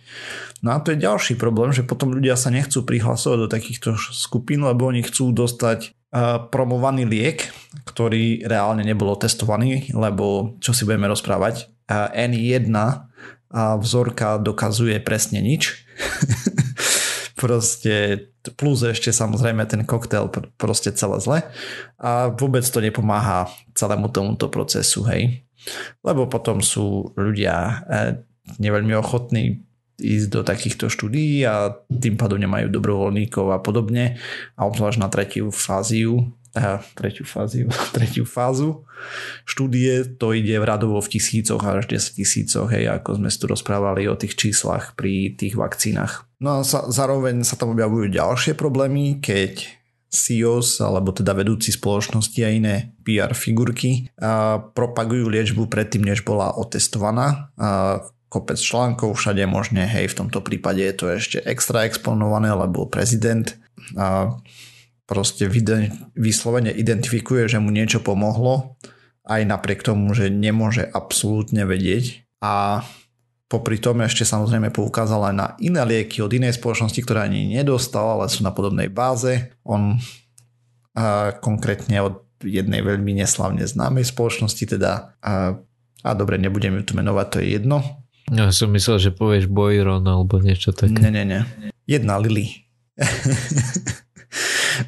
B: No a to je ďalší problém, že potom ľudia sa nechcú prihlasovať do takýchto skupín, lebo oni chcú dostať promovaný liek, ktorý reálne nebolo testovaný, lebo čo si budeme rozprávať, uh, N1 a vzorka dokazuje presne nič. proste plus ešte samozrejme ten koktail proste celé zle a vôbec to nepomáha celému tomuto procesu, hej. Lebo potom sú ľudia e, neveľmi ochotní ísť do takýchto štúdií a tým pádom nemajú dobrovoľníkov a podobne a obzvlášť na tretiu fáziu tretiu, fáziu, tretiu fázu štúdie, to ide v radovo v tisícoch až 10 tisícoch, hej, ako sme tu rozprávali o tých číslach pri tých vakcínach. No a sa, zároveň sa tam objavujú ďalšie problémy, keď CEOs alebo teda vedúci spoločnosti a iné PR figurky a propagujú liečbu predtým, než bola otestovaná. A kopec článkov všade možne, hej, v tomto prípade je to ešte extra exponované, lebo prezident a proste vyslovene identifikuje, že mu niečo pomohlo, aj napriek tomu, že nemôže absolútne vedieť. A popri tom ešte samozrejme poukázal aj na iné lieky od inej spoločnosti, ktoré ani nedostal, ale sú na podobnej báze. On a konkrétne od jednej veľmi neslavne známej spoločnosti, teda a, a dobre, nebudem ju tu menovať, to je jedno.
A: Ja som myslel, že povieš Boiron alebo niečo také.
B: Nie, nie, nie. Jedna Lily.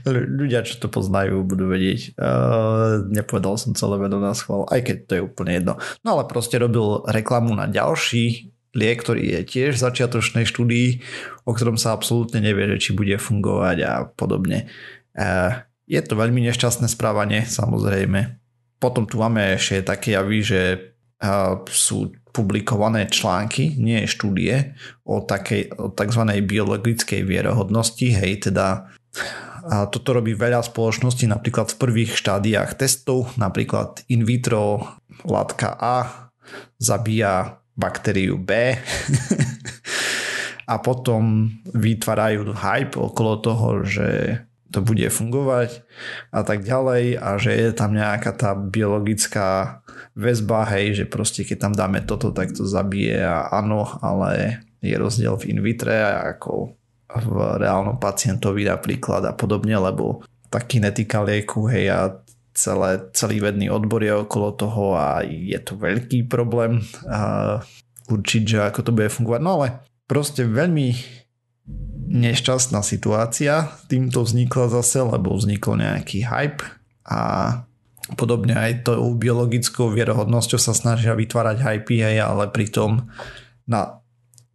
B: Ľudia, čo to poznajú, budú vedieť. Uh, nepovedal som celé meno na schvál, aj keď to je úplne jedno. No ale proste robil reklamu na ďalší liek, ktorý je tiež v začiatočnej štúdii, o ktorom sa absolútne nevie, či bude fungovať a podobne. Uh, je to veľmi nešťastné správanie, samozrejme. Potom tu máme ešte také javy, že uh, sú publikované články, nie štúdie, o, takej, o tzv. biologickej vierohodnosti, hej, teda a toto robí veľa spoločností napríklad v prvých štádiách testov, napríklad in vitro látka A zabíja baktériu B a potom vytvárajú hype okolo toho, že to bude fungovať a tak ďalej a že je tam nejaká tá biologická väzba, hej, že proste keď tam dáme toto, tak to zabije a áno, ale je rozdiel v in vitre ako v reálnom pacientovi napríklad a podobne, lebo tá kinetika lieku, hej, a celé, celý vedný odbor je okolo toho a je to veľký problém a určiť, že ako to bude fungovať. No ale proste veľmi nešťastná situácia týmto vznikla zase, lebo vznikol nejaký hype a podobne aj tou biologickou vierohodnosťou sa snažia vytvárať hype, hej, ale pritom na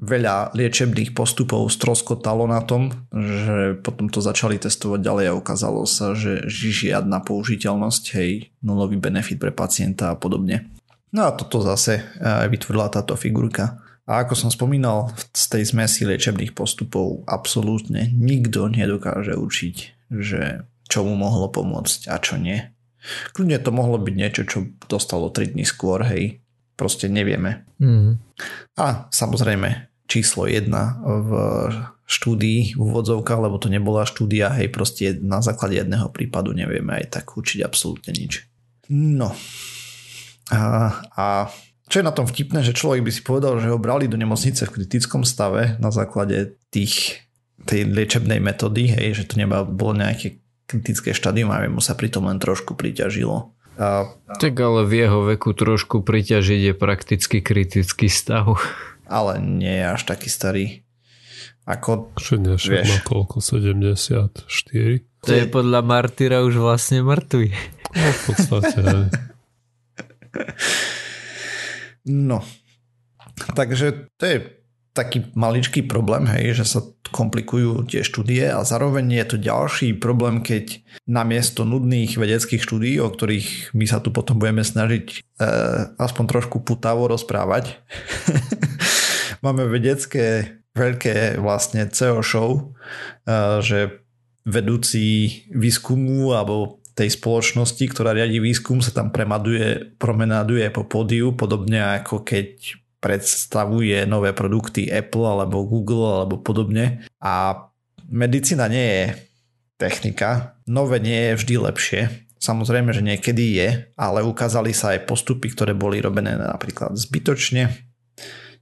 B: veľa liečebných postupov stroskotalo na tom, že potom to začali testovať ďalej a ukázalo sa, že žiadna použiteľnosť, hej, nulový benefit pre pacienta a podobne. No a toto zase eh, vytvorila táto figurka. A ako som spomínal, z tej zmesi liečebných postupov absolútne nikto nedokáže učiť, že čo mu mohlo pomôcť a čo nie. Kľudne to mohlo byť niečo, čo dostalo 3 dní skôr, hej. Proste nevieme. Mm. A samozrejme, číslo 1 v štúdii úvodzovkách, lebo to nebola štúdia, hej, proste na základe jedného prípadu nevieme aj tak učiť absolútne nič. No. A, a čo je na tom vtipné, že človek by si povedal, že ho brali do nemocnice v kritickom stave na základe tých, tej liečebnej metódy, hej, že to neba, bolo nejaké kritické štádium a mu sa pritom len trošku priťažilo. A,
A: tak ale v jeho veku trošku priťažiť je prakticky kritický stav
B: ale nie je až taký starý. Ako,
C: však má koľko? 74?
A: To je podľa Martyra už vlastne mŕtvy.
C: No, v podstate.
B: no. Takže to je taký maličký problém, hej, že sa komplikujú tie štúdie a zároveň je to ďalší problém, keď namiesto nudných vedeckých štúdí, o ktorých my sa tu potom budeme snažiť e, aspoň trošku putavo rozprávať, máme vedecké veľké vlastne CEO show, e, že vedúci výskumu alebo tej spoločnosti, ktorá riadi výskum, sa tam premaduje, promenáduje po pódiu, podobne ako keď predstavuje nové produkty Apple alebo Google alebo podobne. A medicína nie je technika, nové nie je vždy lepšie. Samozrejme, že niekedy je, ale ukázali sa aj postupy, ktoré boli robené napríklad zbytočne,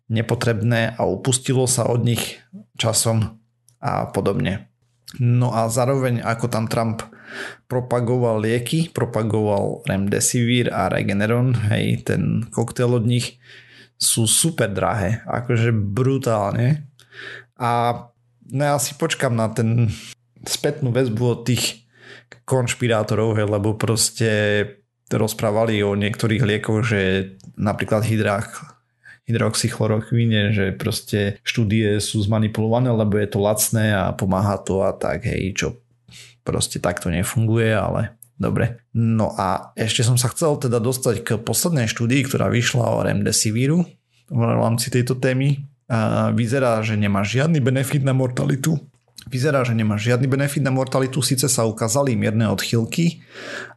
B: nepotrebné a upustilo sa od nich časom a podobne. No a zároveň ako tam Trump propagoval lieky, propagoval Remdesivir a Regeneron, hej, ten koktail od nich, sú super drahé, akože brutálne. A no ja si počkam na ten spätnú väzbu od tých konšpirátorov, hej, lebo proste rozprávali o niektorých liekoch, že napríklad hydrách hydroxychlorokvíne, že proste štúdie sú zmanipulované, lebo je to lacné a pomáha to a tak, hej, čo proste takto nefunguje, ale Dobre. No a ešte som sa chcel teda dostať k poslednej štúdii, ktorá vyšla o remdesivíru v rámci tejto témy. A vyzerá, že nemá žiadny benefit na mortalitu. Vyzerá, že nemá žiadny benefit na mortalitu, síce sa ukázali mierne odchylky,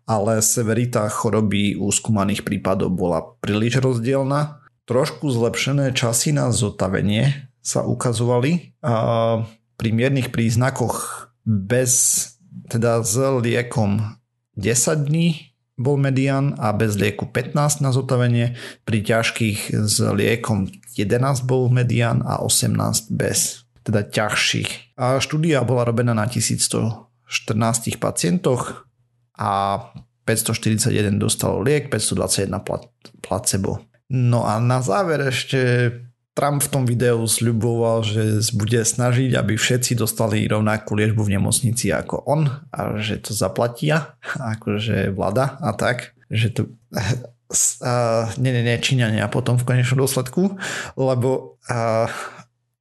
B: ale severita choroby u skúmaných prípadov bola príliš rozdielna. Trošku zlepšené časy na zotavenie sa ukazovali a pri miernych príznakoch bez teda s liekom 10 dní bol median a bez lieku 15 na zotavenie, pri ťažkých s liekom 11 bol median a 18 bez, teda ťažších. A štúdia bola robená na 1114 pacientoch a 541 dostalo liek, 521 placebo. No a na záver ešte Trump v tom videu sľuboval, že bude snažiť, aby všetci dostali rovnakú liečbu v nemocnici ako on a že to zaplatia, akože vláda a tak, že to uh, nie, nie, nie, Číňania potom v konečnom dôsledku, lebo uh,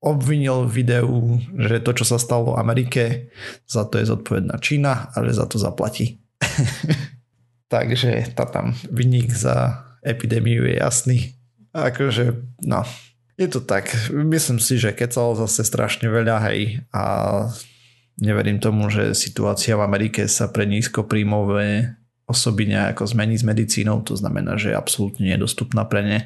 B: obvinil videu, že to, čo sa stalo v Amerike, za to je zodpovedná Čína a že za to zaplatí. Takže tá tam vynik za epidémiu je jasný. Akože, no, je to tak. Myslím si, že kecalo zase strašne veľa, hej. A neverím tomu, že situácia v Amerike sa pre nízkopríjmové osoby nejako zmení s medicínou. To znamená, že je absolútne nedostupná pre ne,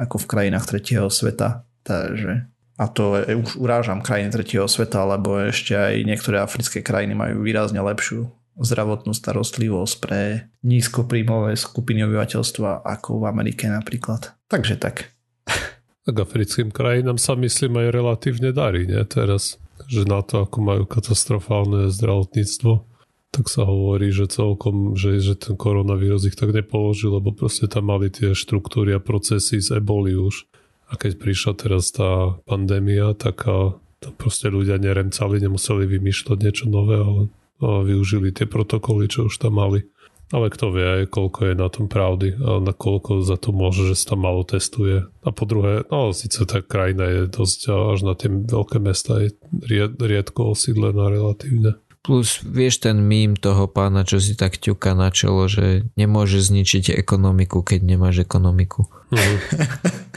B: ako v krajinách tretieho sveta. Takže a to už urážam krajiny tretieho sveta, lebo ešte aj niektoré africké krajiny majú výrazne lepšiu zdravotnú starostlivosť pre nízkopríjmové skupiny obyvateľstva ako v Amerike napríklad. Takže tak.
C: Tak africkým krajinám sa myslím aj relatívne darí, nie? Teraz, že na to, ako majú katastrofálne zdravotníctvo, tak sa hovorí, že celkom, že, že ten koronavírus ich tak nepoložil, lebo proste tam mali tie štruktúry a procesy z eboli už. A keď prišla teraz tá pandémia, tak a, tam proste ľudia neremcali, nemuseli vymýšľať niečo nové, ale využili tie protokoly, čo už tam mali. Ale kto vie, koľko je na tom pravdy a na koľko za to môže, že sa tam malo testuje. A po druhé, no síce tá krajina je dosť až na tie veľké mesta je ried, riedko osídlená relatívne.
A: Plus vieš ten mím toho pána, čo si tak ťuka na čelo, že nemôže zničiť ekonomiku, keď nemáš ekonomiku. Mm.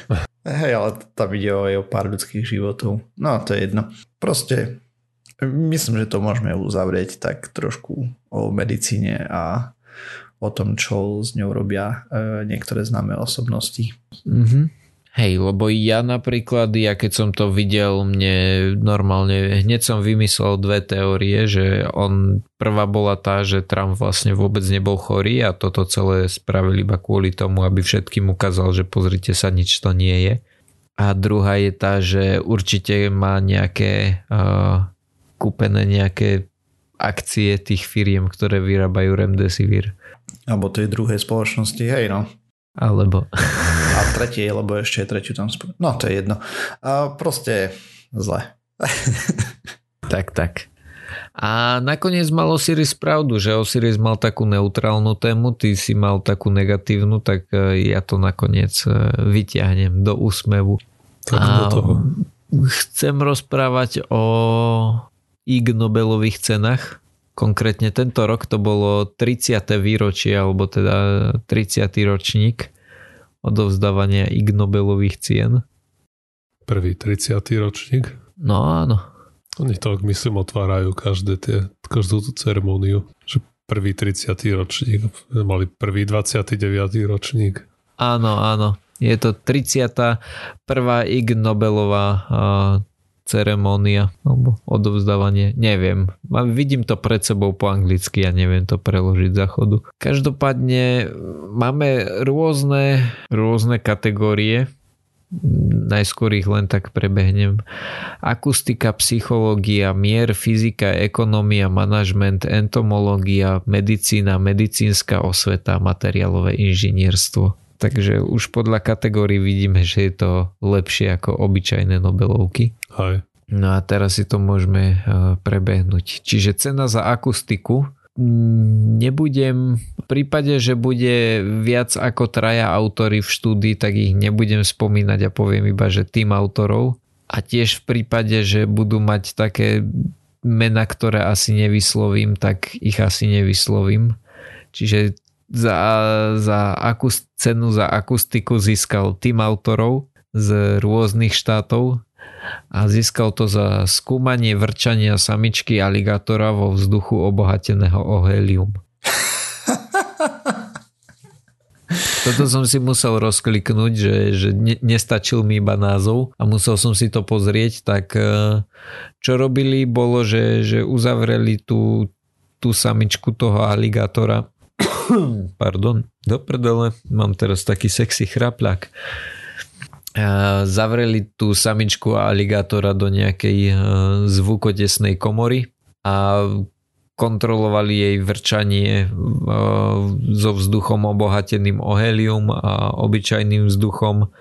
B: Hej, ale tam ide o, o pár ľudských životov. No, to je jedno. Proste myslím, že to môžeme uzavrieť tak trošku o medicíne a o tom, čo s ňou robia e, niektoré známe osobnosti.
A: Mm-hmm. Hej, lebo ja napríklad, ja keď som to videl, mne normálne, hneď som vymyslel dve teórie, že on, prvá bola tá, že Trump vlastne vôbec nebol chorý a toto celé spravili iba kvôli tomu, aby všetkým ukázal, že pozrite sa, nič to nie je. A druhá je tá, že určite má nejaké uh, kúpené nejaké akcie tých firiem, ktoré vyrábajú Remdesivir.
B: Alebo tej druhej spoločnosti, hej no.
A: Alebo...
B: A tretie, lebo ešte tretiu tam spolu. No to je jedno. A proste zle.
A: tak, tak. A nakoniec mal Osiris pravdu, že Osiris mal takú neutrálnu tému, ty si mal takú negatívnu, tak e, ja to nakoniec e, vyťahnem do úsmevu.
C: Tak do toho.
A: Chcem rozprávať o Ig Nobelových cenách Konkrétne tento rok to bolo 30. výročie, alebo teda 30. ročník odovzdávania Ig Nobelových cien.
C: Prvý 30. ročník?
A: No áno.
C: Oni to, myslím, otvárajú každé tie, každú tú ceremóniu. Že prvý 30. ročník, mali prvý 29. ročník.
A: Áno, áno. Je to 31. Ig Nobelová ceremónia alebo odovzdávanie, neviem. Vidím to pred sebou po anglicky a neviem to preložiť za chodu. Každopádne máme rôzne, rôzne kategórie, najskôr ich len tak prebehnem. Akustika, psychológia, mier, fyzika, ekonomia, manažment, entomológia, medicína, medicínska osveta, materiálové inžinierstvo. Takže už podľa kategórií vidíme, že je to lepšie ako obyčajné Nobelovky.
C: Hej.
A: No a teraz si to môžeme eh, prebehnúť. Čiže cena za akustiku mm, nebudem, v prípade, že bude viac ako traja autory v štúdii, tak ich nebudem spomínať a poviem iba, že tým autorov. A tiež v prípade, že budú mať také mena, ktoré asi nevyslovím, tak ich asi nevyslovím. Čiže za, za akust, cenu za akustiku získal tým autorov z rôznych štátov a získal to za skúmanie vrčania samičky aligátora vo vzduchu obohateného o helium. Toto som si musel rozkliknúť, že, že ne, nestačil mi iba názov a musel som si to pozrieť, tak e, čo robili bolo, že, že uzavreli tú, tú samičku toho aligátora Pardon, do prdele, mám teraz taký sexy chrapľak. Zavreli tú samičku a aligátora do nejakej zvukotesnej komory a kontrolovali jej vrčanie so vzduchom obohateným o helium a obyčajným vzduchom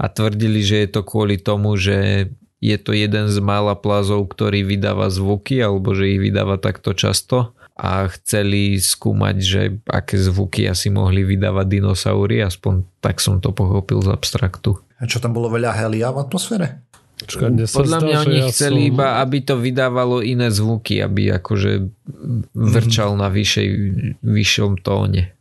A: a tvrdili, že je to kvôli tomu, že je to jeden z mála plazov, ktorý vydáva zvuky alebo že ich vydáva takto často a chceli skúmať, že aké zvuky asi mohli vydávať dinosaury, aspoň tak som to pochopil z abstraktu.
B: A čo tam bolo veľa helia v atmosfére?
A: Čaká, Podľa mňa oni ja chceli som... iba, aby to vydávalo iné zvuky, aby akože vrčal mm. na vyššej, vyššom tóne.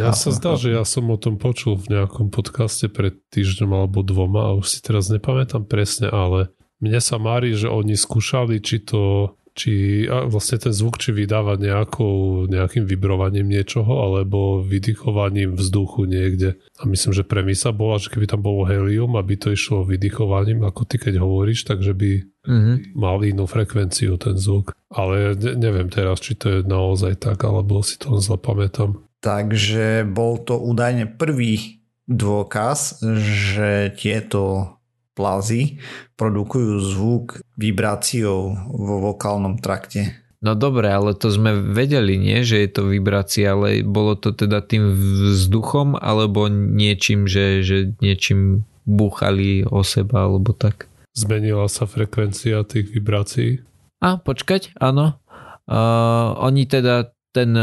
C: Ja sa zdá, že ja som o tom počul v nejakom podcaste pred týždňom alebo dvoma a už si teraz nepamätám presne, ale mne sa mári, že oni skúšali, či to či vlastne ten zvuk, či vydáva nejakou, nejakým vibrovaním niečoho, alebo vydychovaním vzduchu niekde. A myslím, že premisa bola, že keby tam bolo helium, aby to išlo vydychovaním, ako ty keď hovoríš, takže by mm-hmm. mal inú frekvenciu ten zvuk. Ale ne, neviem teraz, či to je naozaj tak, alebo si to zle pamätám.
B: Takže bol to údajne prvý dôkaz, že tieto plazy produkujú zvuk vibráciou vo vokálnom trakte.
A: No dobre, ale to sme vedeli, nie, že je to vibrácia, ale bolo to teda tým vzduchom alebo niečím, že, že niečím búchali o seba alebo tak.
C: Zmenila sa frekvencia tých vibrácií?
A: A, počkať, áno. Uh, oni teda ten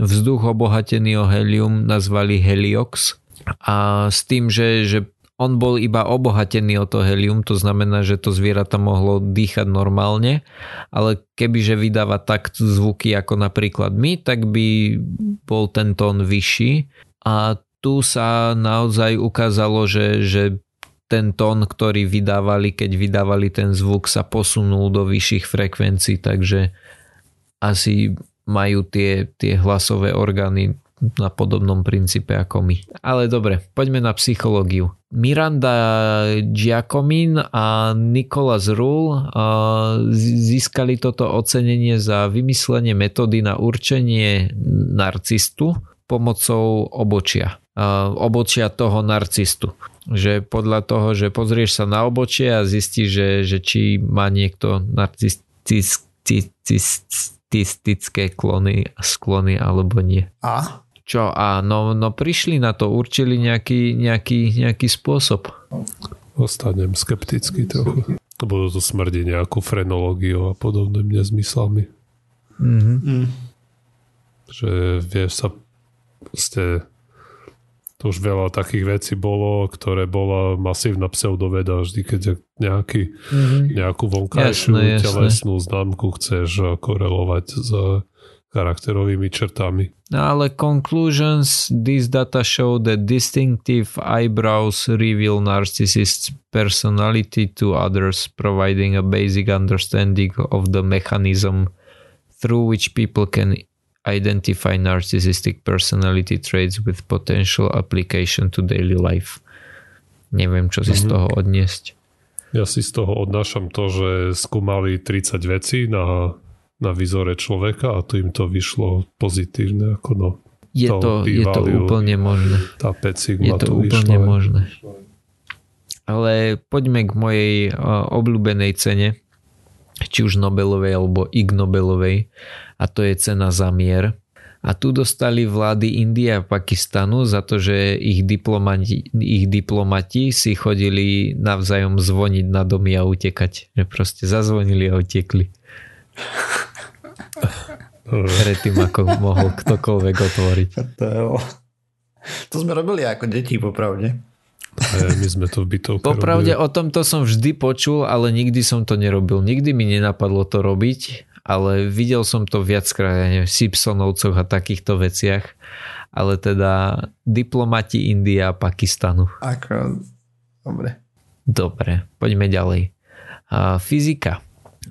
A: vzduch obohatený o helium nazvali heliox a s tým, že, že on bol iba obohatený o to helium, to znamená, že to zvierato mohlo dýchať normálne, ale kebyže vydáva tak zvuky ako napríklad my, tak by bol ten tón vyšší. A tu sa naozaj ukázalo, že, že ten tón, ktorý vydávali, keď vydávali ten zvuk, sa posunul do vyšších frekvencií, takže asi majú tie, tie hlasové orgány na podobnom princípe ako my. Ale dobre, poďme na psychológiu. Miranda Giacomin a Nicholas Rule získali toto ocenenie za vymyslenie metódy na určenie narcistu pomocou obočia. Obočia toho narcistu. Že podľa toho, že pozrieš sa na obočie a zistíš, že, že či má niekto narcistické klony, sklony alebo nie.
B: A?
A: Čo? A no, no prišli na to, určili nejaký, nejaký, nejaký spôsob.
C: Ostanem skeptický trochu. To budú to smrdi nejakú frenológiu a podobnými nezmyslami. Mm-hmm. Mm. Že vieš sa ste to už veľa takých vecí bolo, ktoré bola masívna pseudoveda vždy, keď nejaký, mm-hmm. nejakú vonkajšiu jasné, telesnú jasné. známku chceš korelovať s charakterovými črtami.
A: Ale conclusions, this data show that distinctive eyebrows reveal narcissist's personality to others, providing a basic understanding of the mechanism through which people can identify narcissistic personality traits with potential application to daily life. Neviem, čo si mm-hmm. z mhm. toho odniesť.
C: Ja si z toho odnášam to, že skúmali 30 vecí na na výzore človeka a tu im to vyšlo pozitívne. Ako no,
A: je, to, je to úplne možné.
C: Tá 5
A: sigma je to úplne vyšlo. možné. Ale poďme k mojej obľúbenej cene, či už Nobelovej alebo Ig Nobelovej a to je cena za mier. A tu dostali vlády Indie a Pakistanu za to, že ich diplomati, ich diplomati si chodili navzájom zvoniť na domy a utekať. Že proste zazvonili a utekli. Predtým, ako mohol ktokoľvek otvoriť.
B: To sme robili ako deti, popravde.
C: my sme to v bytovke
A: Popravde robili. o tomto som vždy počul, ale nikdy som to nerobil. Nikdy mi nenapadlo to robiť, ale videl som to viackrát v Simpsonovcoch a takýchto veciach. Ale teda diplomati India a Pakistanu.
B: Ako, dobre.
A: Dobre, poďme ďalej. A fyzika.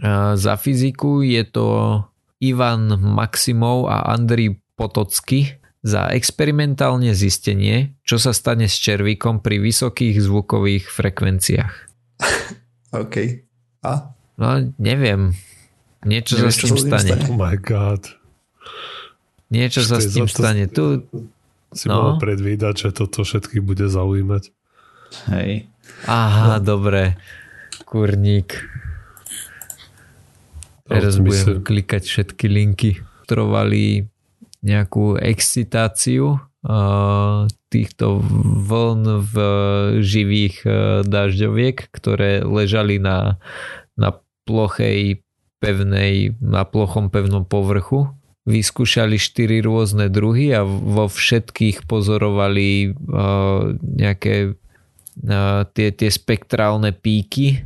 A: A za fyziku je to Ivan Maximov a Andri Potocky za experimentálne zistenie, čo sa stane s červíkom pri vysokých zvukových frekvenciách.
B: OK. A?
A: No, neviem. Niečo neviem, sa s tým stane. stane.
C: Oh my god.
A: Niečo sa s tým stane. Tu,
C: si no. mohol predvídať, že toto všetkých bude zaujímať.
B: Hej.
A: Aha, no. dobre. Kurník. Teraz budem klikať všetky linky. Trovali nejakú excitáciu týchto vln v živých uh, dažďoviek, ktoré ležali na, na plochej pevnej, na plochom pevnom povrchu. Vyskúšali štyri rôzne druhy a vo všetkých pozorovali uh, nejaké uh, tie, tie spektrálne píky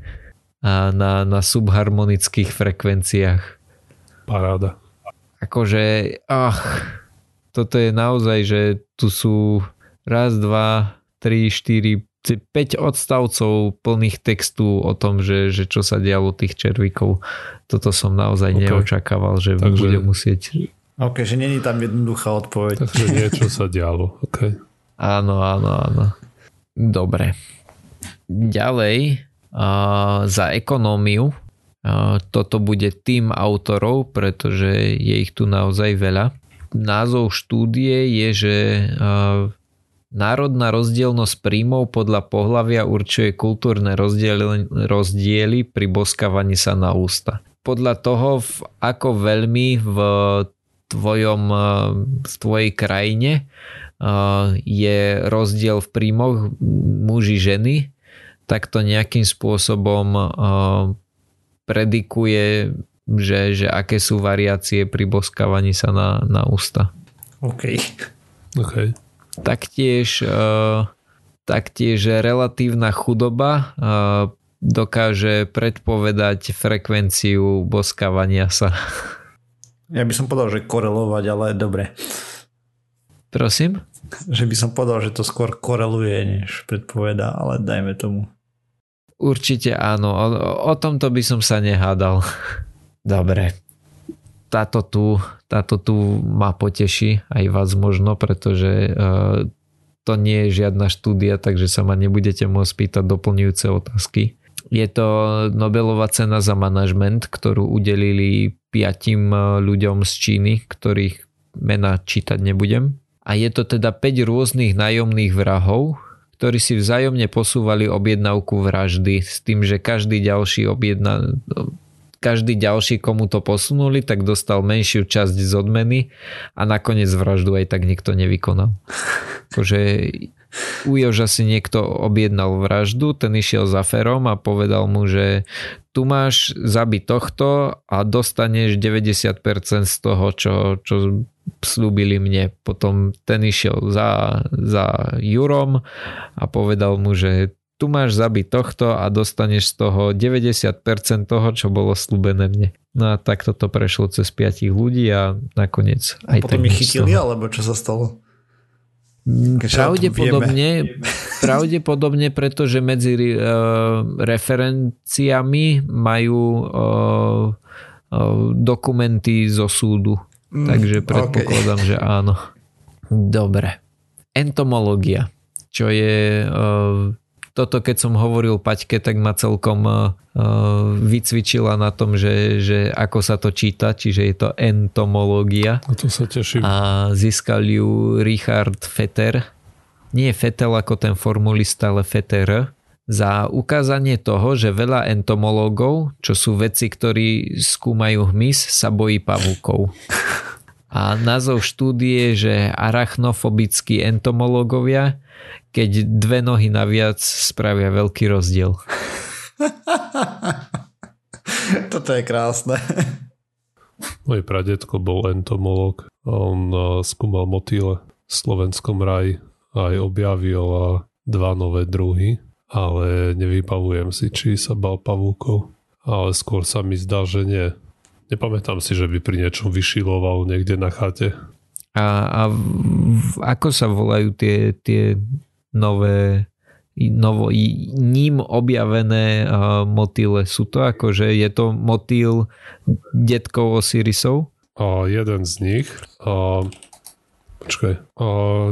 A: uh, na, na subharmonických frekvenciách.
C: Paráda
A: akože, ach, toto je naozaj, že tu sú raz, dva, tri, štyri, 5 odstavcov plných textu o tom, že, že čo sa dialo tých červíkov. Toto som naozaj okay. neočakával, že Takže... bude musieť...
B: Ok, že není tam jednoduchá odpoveď.
C: Takže niečo sa dialo. Okay.
A: Áno, áno, áno. Dobre. Ďalej, za ekonómiu toto bude tým autorov, pretože je ich tu naozaj veľa. Názov štúdie je, že národná rozdielnosť príjmov podľa pohlavia určuje kultúrne rozdiely, pri boskávaní sa na ústa. Podľa toho, ako veľmi v tvojom, v tvojej krajine je rozdiel v príjmoch muži ženy, tak to nejakým spôsobom predikuje, že, že aké sú variácie pri boskávaní sa na, na ústa.
B: OK.
C: okay.
A: Taktiež, uh, taktiež relatívna chudoba uh, dokáže predpovedať frekvenciu boskávania sa.
B: Ja by som povedal, že korelovať, ale dobre.
A: Prosím?
B: Že by som povedal, že to skôr koreluje, než predpoveda, ale dajme tomu.
A: Určite áno, o, o tomto by som sa nehádal. Dobre, táto tu, táto tu ma poteší, aj vás možno, pretože uh, to nie je žiadna štúdia, takže sa ma nebudete môcť pýtať doplňujúce otázky. Je to Nobelová cena za manažment, ktorú udelili piatim e, ľuďom z Číny, ktorých mena čítať nebudem. A je to teda 5 rôznych nájomných vrahov, ktorí si vzájomne posúvali objednávku vraždy s tým, že každý ďalší objedna, každý ďalší, komu to posunuli, tak dostal menšiu časť z odmeny a nakoniec vraždu aj tak nikto nevykonal. Akože u Joža si niekto objednal vraždu, ten išiel za ferom a povedal mu, že tu máš zabiť tohto a dostaneš 90% z toho, čo, čo slúbili mne. Potom ten išiel za, za Jurom a povedal mu, že tu máš zabiť tohto a dostaneš z toho 90% toho, čo bolo slúbené mne. No a takto to prešlo cez 5 ľudí a nakoniec
B: aj a potom ich chytili, alebo čo sa stalo?
A: Keď pravdepodobne, pravdepodobne, pretože medzi uh, referenciami majú uh, uh, dokumenty zo súdu. Mm, Takže predpokladám, okay. že áno. Dobre. Entomológia, čo je uh, toto keď som hovoril Paťke, tak ma celkom uh, vycvičila na tom, že, že ako sa to číta, čiže je to entomológia.
C: A to sa teším.
A: A získal ju Richard Fetter. Nie Fetel ako ten formulista, ale Fetter za ukázanie toho, že veľa entomológov, čo sú vedci, ktorí skúmajú hmyz, sa bojí pavúkov. A názov štúdie, že arachnofobickí entomológovia keď dve nohy naviac spravia veľký rozdiel.
B: Toto je krásne.
C: Môj pradetko bol entomolog. On skúmal motýle v slovenskom raji a aj objavil dva nové druhy, ale nevypavujem si, či sa bal pavúkov. Ale skôr sa mi zdá, že nie. Nepamätám si, že by pri niečom vyšiloval niekde na chate.
A: A, a ako sa volajú tie, tie nové novo, ním objavené uh, motýle. Sú to ako, že je to motýl detkov Osirisov?
C: A jeden z nich. A, počkaj. A,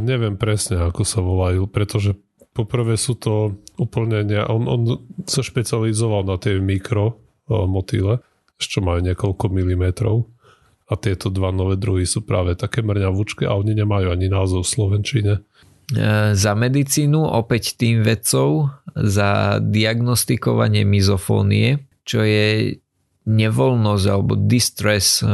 C: neviem presne, ako sa volajú, pretože poprvé sú to úplne... Ne, on, on sa špecializoval na tie mikro a, motýle, čo majú niekoľko milimetrov. A tieto dva nové druhy sú práve také mrňavúčke a oni nemajú ani názov v Slovenčine.
A: E, za medicínu opäť tým vedcov za diagnostikovanie mizofónie, čo je nevoľnosť alebo distress e,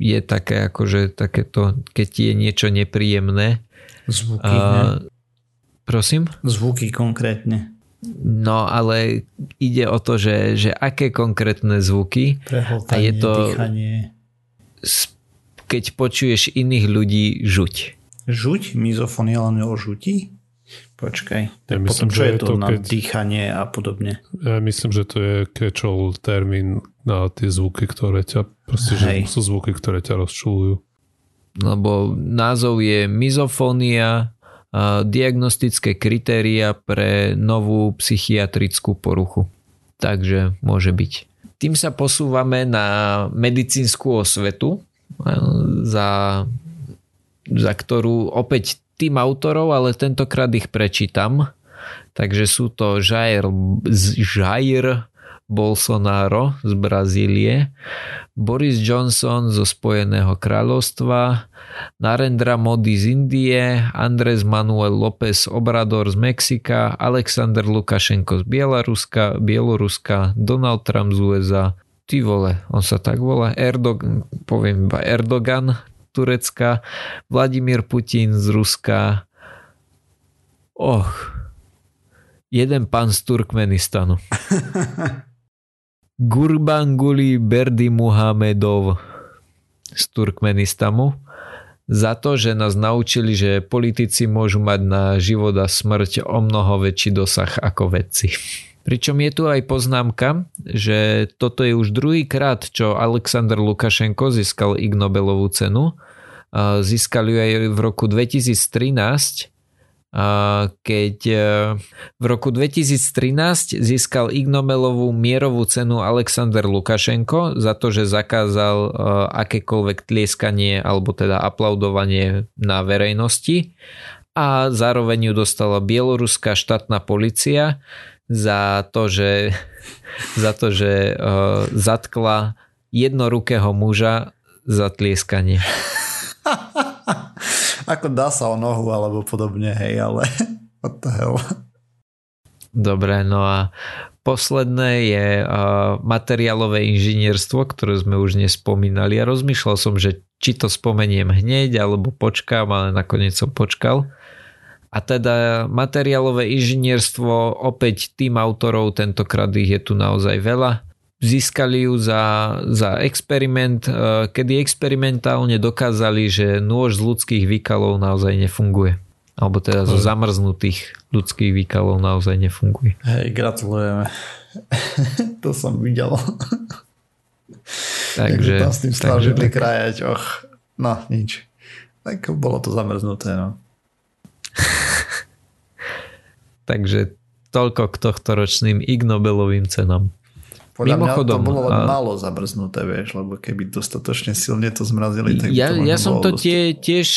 A: je také akože takéto, keď je niečo nepríjemné.
B: Zvuky, uh,
A: Prosím?
B: Zvuky konkrétne.
A: No ale ide o to, že, že aké konkrétne zvuky
B: Prehltanie, a je to dýchanie.
A: Keď počuješ iných ľudí žuť.
B: Žuť? Mizofonia len o žutí? Počkaj. Ja myslím, Potom čo je, je to, na keď... dýchanie a podobne?
C: Ja myslím, že to je catch-all termín na tie zvuky, ktoré ťa proste, že sú zvuky, ktoré ťa rozčulujú.
A: Lebo názov je mizofónia, diagnostické kritéria pre novú psychiatrickú poruchu. Takže môže byť. Tým sa posúvame na medicínsku osvetu, za, za ktorú opäť tým autorov, ale tentokrát ich prečítam. Takže sú to Jair, Jair Bolsonaro z Brazílie, Boris Johnson zo Spojeného kráľovstva, Narendra Modi z Indie, Andres Manuel López Obrador z Mexika, Alexander Lukašenko z Bieloruska, Bieloruska, Donald Trump z USA, ty vole, on sa tak volá, Erdogan, poviem iba Erdogan, Turecka, Vladimír Putin z Ruska, och, jeden pán z Turkmenistanu. Gurbanguli Berdi Muhamedov z Turkmenistanu za to, že nás naučili, že politici môžu mať na život a smrť o mnoho väčší dosah ako vedci. Pričom je tu aj poznámka, že toto je už druhý krát, čo Alexander Lukašenko získal Ig Nobelovú cenu. Získal ju aj v roku 2013 keď e, v roku 2013 získal Ignomelovú mierovú cenu Alexander Lukašenko za to, že zakázal e, akékoľvek tlieskanie alebo teda aplaudovanie na verejnosti a zároveň ju dostala bieloruská štátna policia za to, že, za to, že e, zatkla jednorukého muža za tlieskanie.
B: Ako dá sa o nohu alebo podobne, hej, ale what the hell.
A: Dobre, no a posledné je uh, materiálové inžinierstvo, ktoré sme už nespomínali a rozmýšľal som, že či to spomeniem hneď alebo počkám, ale nakoniec som počkal. A teda materiálové inžinierstvo, opäť tým autorov, tentokrát ich je tu naozaj veľa získali ju za, za experiment, e, kedy experimentálne dokázali, že nôž z ľudských výkalov naozaj nefunguje. Alebo teda zo zamrznutých ľudských výkalov naozaj nefunguje.
B: Hej, gratulujeme. to som videl. Takže... tam s tým snažili tak... krajať, och, no nič. Tak bolo to zamrznuté, no.
A: Takže toľko k tohto ročným Ig Nobelovým cenám.
B: Podľa Mimochodom, mňa to bolo len málo zabrznuté, vieš, lebo keby dostatočne silne to zmrazili, tak
A: ja,
B: to
A: ja som to tie, tiež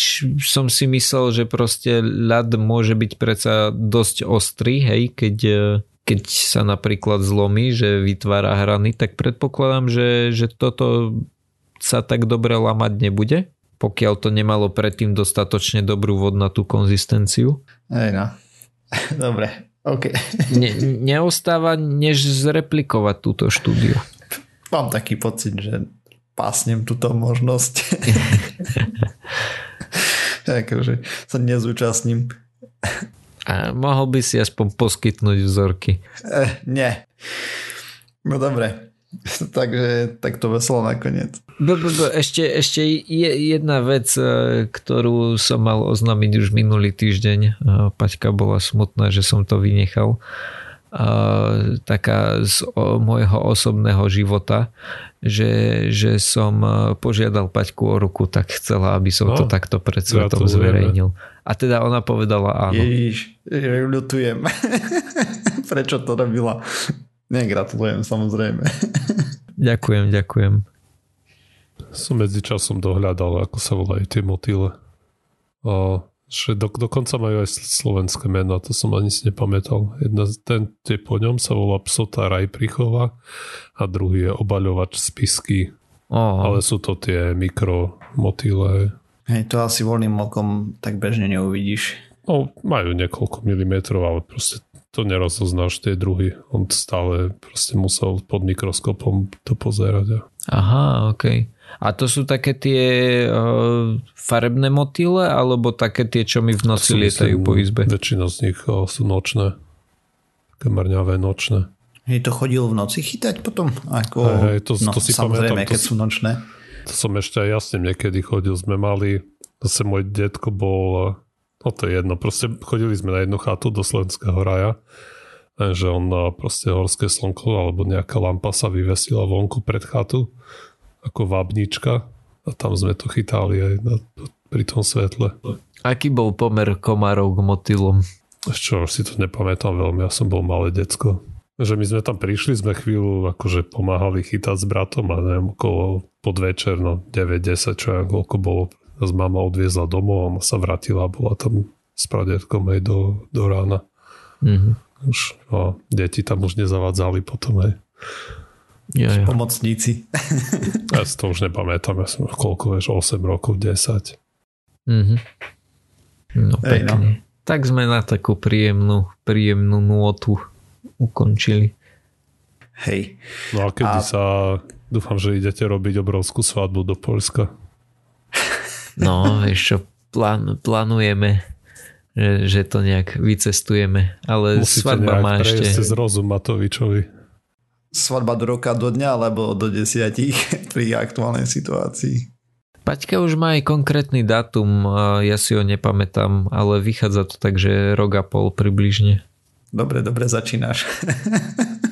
A: som si myslel, že proste ľad môže byť predsa dosť ostrý, hej, keď, keď sa napríklad zlomí, že vytvára hrany, tak predpokladám, že, že toto sa tak dobre lamať nebude, pokiaľ to nemalo predtým dostatočne dobrú vodnatú konzistenciu.
B: Hej no. Dobre, Okay.
A: Ne, neostáva než zreplikovať túto štúdiu.
B: Mám taký pocit, že pásnem túto možnosť. akože sa nezúčastním.
A: A mohol by si aspoň poskytnúť vzorky.
B: Eh, nie. No dobre. Takže takto veselo nakoniec.
A: B, b, b, ešte, ešte je jedna vec, e, ktorú som mal oznámiť už minulý týždeň. E, Paťka bola smutná, že som to vynechal. Uh, taká z môjho osobného života, že, že som požiadal Paťku o ruku, tak chcela, aby som no, to takto pred svetom zverejnil. A teda ona povedala áno.
B: Ježiš, ľutujem. Prečo to robila? Negratulujem, samozrejme.
A: Ďakujem, ďakujem.
C: Som medzičasom dohľadal, ako sa volajú tie motýle. A že do, dokonca majú aj slovenské meno, to som ani si nepamätal. Jedna, ten, tie po ňom sa volá Psota Rajprichova a druhý je obaľovač spisky.
A: Oh.
C: Ale sú to tie mikromotýle.
B: Hej, to asi voľným okom tak bežne neuvidíš.
C: No, majú niekoľko milimetrov, ale proste to nerozoznáš tie druhy. On stále proste musel pod mikroskopom to pozerať.
A: Aha, ok. A to sú také tie uh, farebné motýle, alebo také tie, čo mi v noci lietajú po izbe?
C: Väčšina z nich uh, sú nočné. Také marňavé nočné.
B: Hej, to chodil v noci chytať potom? Ako,
C: hej, hej, to,
B: no,
C: to si
B: samozrejme,
C: pamätám,
B: keď
C: to,
B: sú nočné.
C: To som ešte aj jasne niekedy chodil. Sme mali, zase môj detko bol, no to je jedno, proste chodili sme na jednu chatu do Slovenského raja, že on proste horské slnko alebo nejaká lampa sa vyvesila vonku pred chatu ako vábnička a tam sme to chytali aj na, pri tom svetle.
A: Aký bol pomer komárov k motýlom?
C: Čo, si to nepamätám veľmi, ja som bol malé decko že my sme tam prišli, sme chvíľu akože pomáhali chytať s bratom a neviem, okolo podvečer, no 9-10, čo ja koľko bolo. Z mama odviezla domov a sa vrátila a bola tam s pradetkom aj do, do rána.
A: Mm-hmm.
C: Už, no, deti tam už nezavadzali potom aj.
A: Ja, ja.
B: Pomocníci.
C: ja si to už nepamätám, ja som koľko, vieš, 8 rokov, 10.
A: Mm-hmm. No
B: Ej, no.
A: Tak sme na takú príjemnú, príjemnú nôtu ukončili.
B: Hej.
C: No a kedy
B: A-
C: sa, dúfam, že idete robiť obrovskú svadbu do Polska.
A: No, vieš čo, plán, plánujeme, že, že to nejak vycestujeme, ale
C: Musíte
A: svadba má ešte...
C: cez rozum Matovičovi.
B: Svadba do roka, do dňa, alebo do desiatich pri aktuálnej situácii.
A: Paťka už má aj konkrétny dátum, ja si ho nepamätám, ale vychádza to tak, že rok a pol približne.
B: Dobre, dobre začínaš.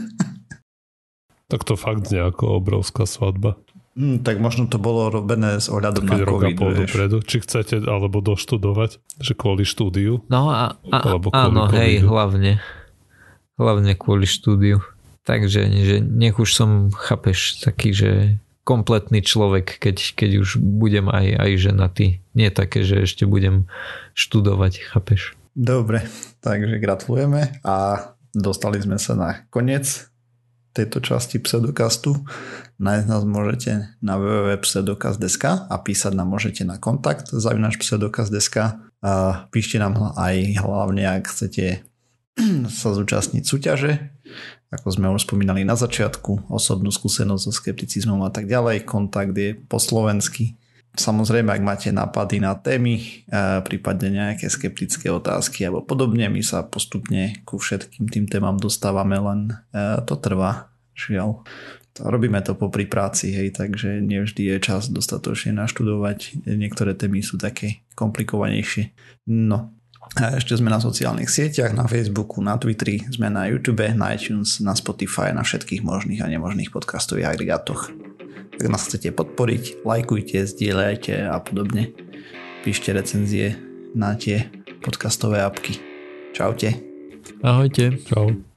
C: Tak to fakt nejako obrovská svadba.
B: Hm, tak možno to bolo robené s ohľadom
C: Keď
B: na COVID,
C: pol dopredu. Či chcete alebo doštudovať, že kvôli štúdiu.
A: No a, a
C: Alebo kvôli
A: áno, hej,
C: covidu.
A: hlavne. Hlavne kvôli štúdiu. Takže že nech už som, chápeš, taký, že kompletný človek, keď, keď už budem aj, aj ženatý. Nie také, že ešte budem študovať, chápeš.
B: Dobre, takže gratulujeme a dostali sme sa na koniec tejto časti pseudokastu. Nájsť nás môžete na www.pseudokast.sk a písať nám môžete na kontakt zavinač pseudokast.sk a píšte nám aj hlavne, ak chcete sa zúčastniť súťaže, ako sme už spomínali na začiatku, osobnú skúsenosť so skepticizmom a tak ďalej. Kontakt je po slovensky. Samozrejme, ak máte nápady na témy, eh, prípadne nejaké skeptické otázky alebo podobne, my sa postupne ku všetkým tým témam dostávame, len eh, to trvá, žiaľ. Robíme to popri práci, hej, takže nevždy je čas dostatočne naštudovať. Niektoré témy sú také komplikovanejšie. No, a ešte sme na sociálnych sieťach, na Facebooku, na Twitteri, sme na YouTube, na iTunes, na Spotify, na všetkých možných a nemožných podcastových agregátoch. Ak nás chcete podporiť, lajkujte, zdieľajte a podobne. Píšte recenzie na tie podcastové apky. Čaute.
A: Ahojte.
C: Čau.